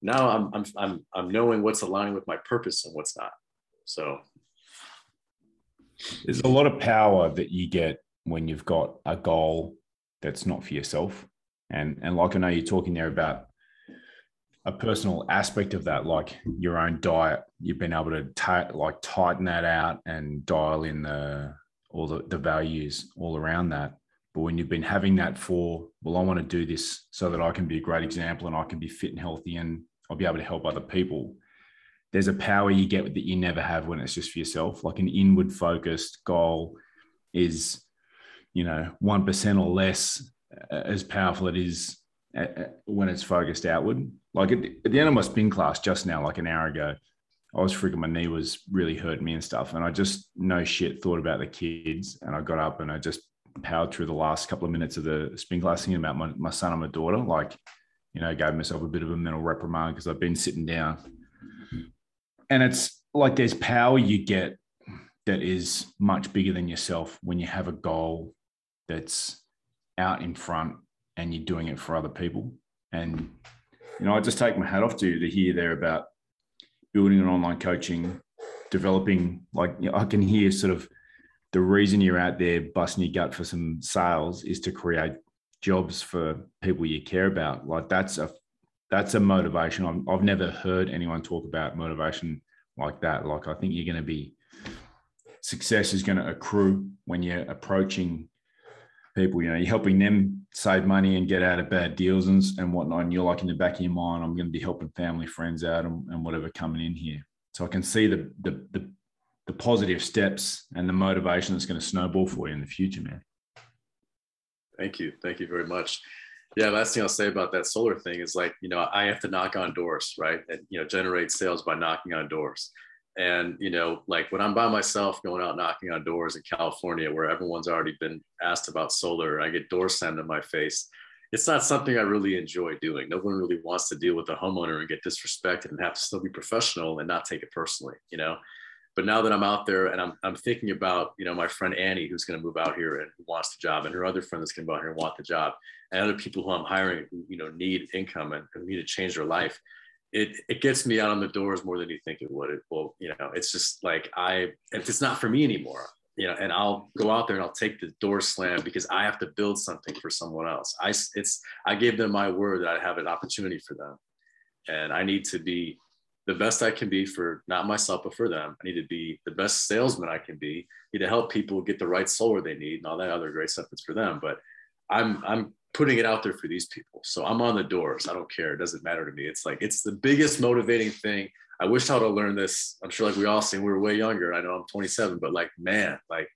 now I'm I'm I'm I'm knowing what's aligning with my purpose and what's not. So there's a lot of power that you get when you've got a goal that's not for yourself. And and like I know you're talking there about a personal aspect of that, like your own diet, you've been able to t- like tighten that out and dial in the all the, the values all around that. But when you've been having that for, well, I want to do this so that I can be a great example and I can be fit and healthy and I'll be able to help other people. There's a power you get that you never have when it's just for yourself. Like an inward focused goal is, you know, 1% or less uh, as powerful as it is uh, uh, when it's focused outward. Like at the end of my spin class just now, like an hour ago, I was freaking my knee was really hurting me and stuff. And I just no shit thought about the kids. And I got up and I just powered through the last couple of minutes of the spin class thinking about my, my son and my daughter. Like, you know, gave myself a bit of a mental reprimand because I've been sitting down. And it's like there's power you get that is much bigger than yourself when you have a goal that's out in front and you're doing it for other people. And, you know, I just take my hat off to you to hear there about building an online coaching, developing like you know, I can hear sort of the reason you're out there busting your gut for some sales is to create jobs for people you care about. Like that's a that's a motivation. i have never heard anyone talk about motivation like that. Like I think you're going to be success is going to accrue when you're approaching people. You know, you're helping them save money and get out of bad deals and, and whatnot. And you're like in the back of your mind, I'm going to be helping family, friends out and, and whatever coming in here. So I can see the, the, the, the positive steps and the motivation that's going to snowball for you in the future, man. Thank you. Thank you very much. Yeah, last thing I'll say about that solar thing is like, you know, I have to knock on doors, right? And, you know, generate sales by knocking on doors. And, you know, like when I'm by myself going out knocking on doors in California where everyone's already been asked about solar, I get door slammed in my face. It's not something I really enjoy doing. No one really wants to deal with a homeowner and get disrespected and have to still be professional and not take it personally, you know? But now that I'm out there and I'm, I'm thinking about, you know, my friend Annie, who's going to move out here and wants the job, and her other friend that's going to out here and want the job, and other people who I'm hiring who, you know, need income and, and need to change their life it it gets me out on the doors more than you think it would. It will, you know, it's just like I if it's not for me anymore, you know, and I'll go out there and I'll take the door slam because I have to build something for someone else. I it's I gave them my word that I have an opportunity for them, and I need to be the best I can be for not myself but for them. I need to be the best salesman I can be. I need to help people get the right solar they need and all that other great stuff that's for them. But I'm I'm putting it out there for these people. So I'm on the doors. I don't care. It doesn't matter to me. It's like it's the biggest motivating thing. I wish I would have learned this. I'm sure like we all seen we were way younger. I know I'm 27, but like man, like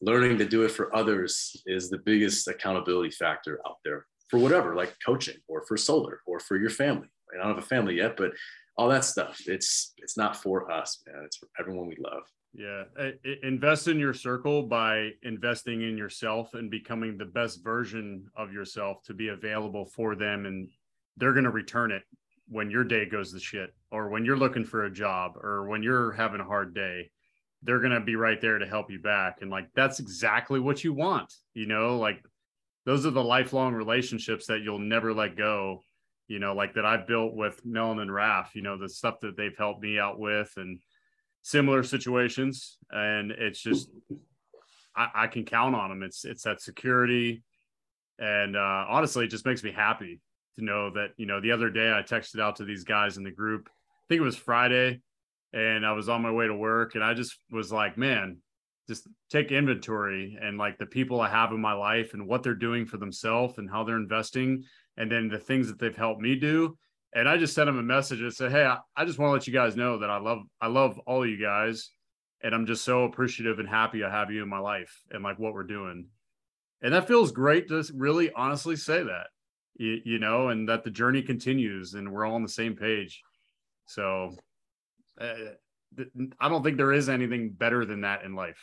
learning to do it for others is the biggest accountability factor out there for whatever, like coaching or for solar or for your family. I don't have a family yet, but all that stuff. It's it's not for us, man. It's for everyone we love. Yeah. Invest in your circle by investing in yourself and becoming the best version of yourself to be available for them. And they're going to return it when your day goes to shit or when you're looking for a job or when you're having a hard day. They're going to be right there to help you back. And like, that's exactly what you want. You know, like those are the lifelong relationships that you'll never let go. You know, like that I've built with Melon and Raf, you know, the stuff that they've helped me out with and, similar situations, and it's just I, I can count on them. It's it's that security, and uh, honestly, it just makes me happy to know that you know the other day I texted out to these guys in the group. I think it was Friday, and I was on my way to work, and I just was like, man, just take inventory and like the people I have in my life and what they're doing for themselves and how they're investing, and then the things that they've helped me do and I just sent him a message and said, "Hey, I, I just want to let you guys know that I love I love all of you guys, and I'm just so appreciative and happy I have you in my life and like what we're doing." And that feels great to really honestly say that. you, you know, and that the journey continues and we're all on the same page. So uh, I don't think there is anything better than that in life.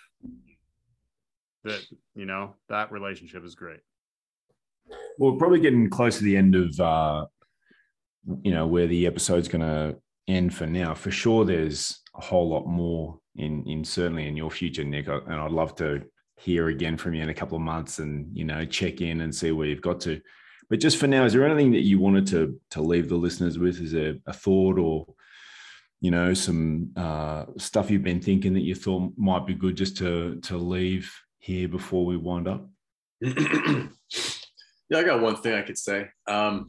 That, you know, that relationship is great. Well, we're probably getting close to the end of, uh, you know, where the episode's going to end for now. For sure, there's a whole lot more in, in certainly in your future, Nick. And I'd love to hear again from you in a couple of months and, you know, check in and see where you've got to. But just for now, is there anything that you wanted to to leave the listeners with? Is there a thought or you know some uh, stuff you've been thinking that you thought might be good just to to leave here before we wind up? yeah, I got one thing I could say. Um,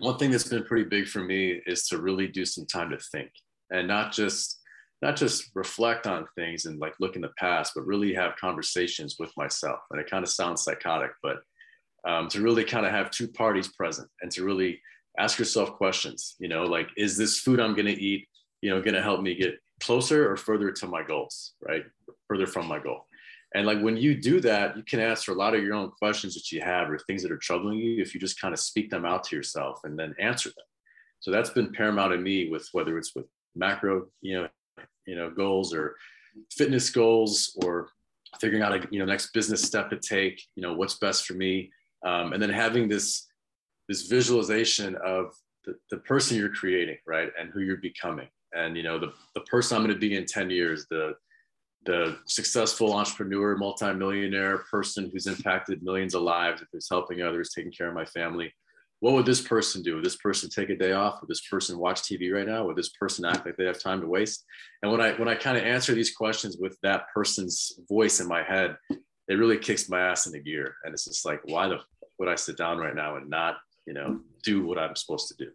one thing that's been pretty big for me is to really do some time to think and not just not just reflect on things and like look in the past, but really have conversations with myself. And it kind of sounds psychotic, but um, to really kind of have two parties present and to really ask yourself questions you know like is this food i'm going to eat you know going to help me get closer or further to my goals right further from my goal and like when you do that you can answer a lot of your own questions that you have or things that are troubling you if you just kind of speak them out to yourself and then answer them. So that's been paramount in me with whether it's with macro you know you know goals or fitness goals or figuring out a you know next business step to take you know what's best for me. Um, and then having this this visualization of the, the person you're creating right and who you're becoming. And you know the, the person i'm going to be in 10 years the the successful entrepreneur multimillionaire person who's impacted millions of lives who's helping others taking care of my family what would this person do would this person take a day off would this person watch tv right now would this person act like they have time to waste and when i when i kind of answer these questions with that person's voice in my head it really kicks my ass into gear. And it's just like, why the would I sit down right now and not, you know, do what I'm supposed to do?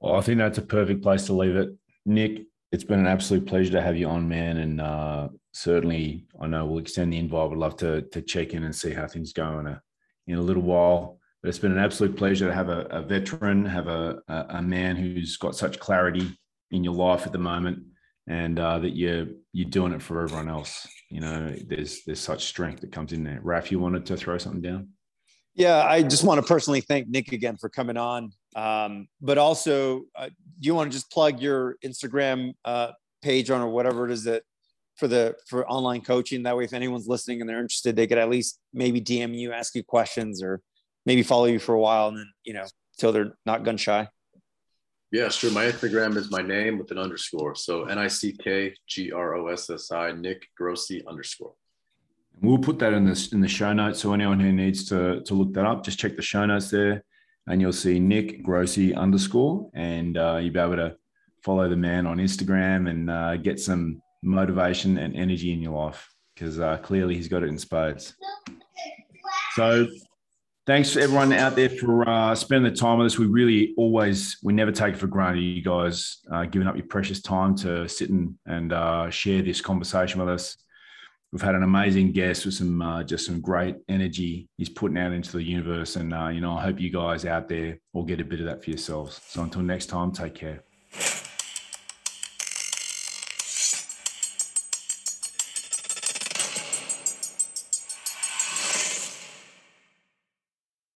Well, I think that's a perfect place to leave it. Nick, it's been an absolute pleasure to have you on, man. And uh, certainly, I know we'll extend the invite. Would love to to check in and see how things go in a in a little while. But it's been an absolute pleasure to have a, a veteran, have a, a, a man who's got such clarity in your life at the moment, and uh, that you're you're doing it for everyone else. You know, there's there's such strength that comes in there. Raf, you wanted to throw something down? Yeah, I just want to personally thank Nick again for coming on. Um, but also, uh, do you want to just plug your Instagram uh, page on or whatever it is that for the for online coaching? That way, if anyone's listening and they're interested, they could at least maybe DM you, ask you questions, or maybe follow you for a while, and then you know, till they're not gun shy. Yeah, sure. My Instagram is my name with an underscore. So N I C K G R O S S I, Nick Grossi underscore. We'll put that in the in the show notes. So anyone who needs to to look that up, just check the show notes there, and you'll see Nick Grossi underscore, and uh, you'll be able to follow the man on Instagram and uh, get some motivation and energy in your life because uh, clearly he's got it in spades. So thanks for everyone out there for uh, spending the time with us. We really always, we never take it for granted. You guys uh, giving up your precious time to sit and, and uh, share this conversation with us. We've had an amazing guest with some uh, just some great energy he's putting out into the universe, and uh, you know I hope you guys out there all get a bit of that for yourselves. So until next time, take care.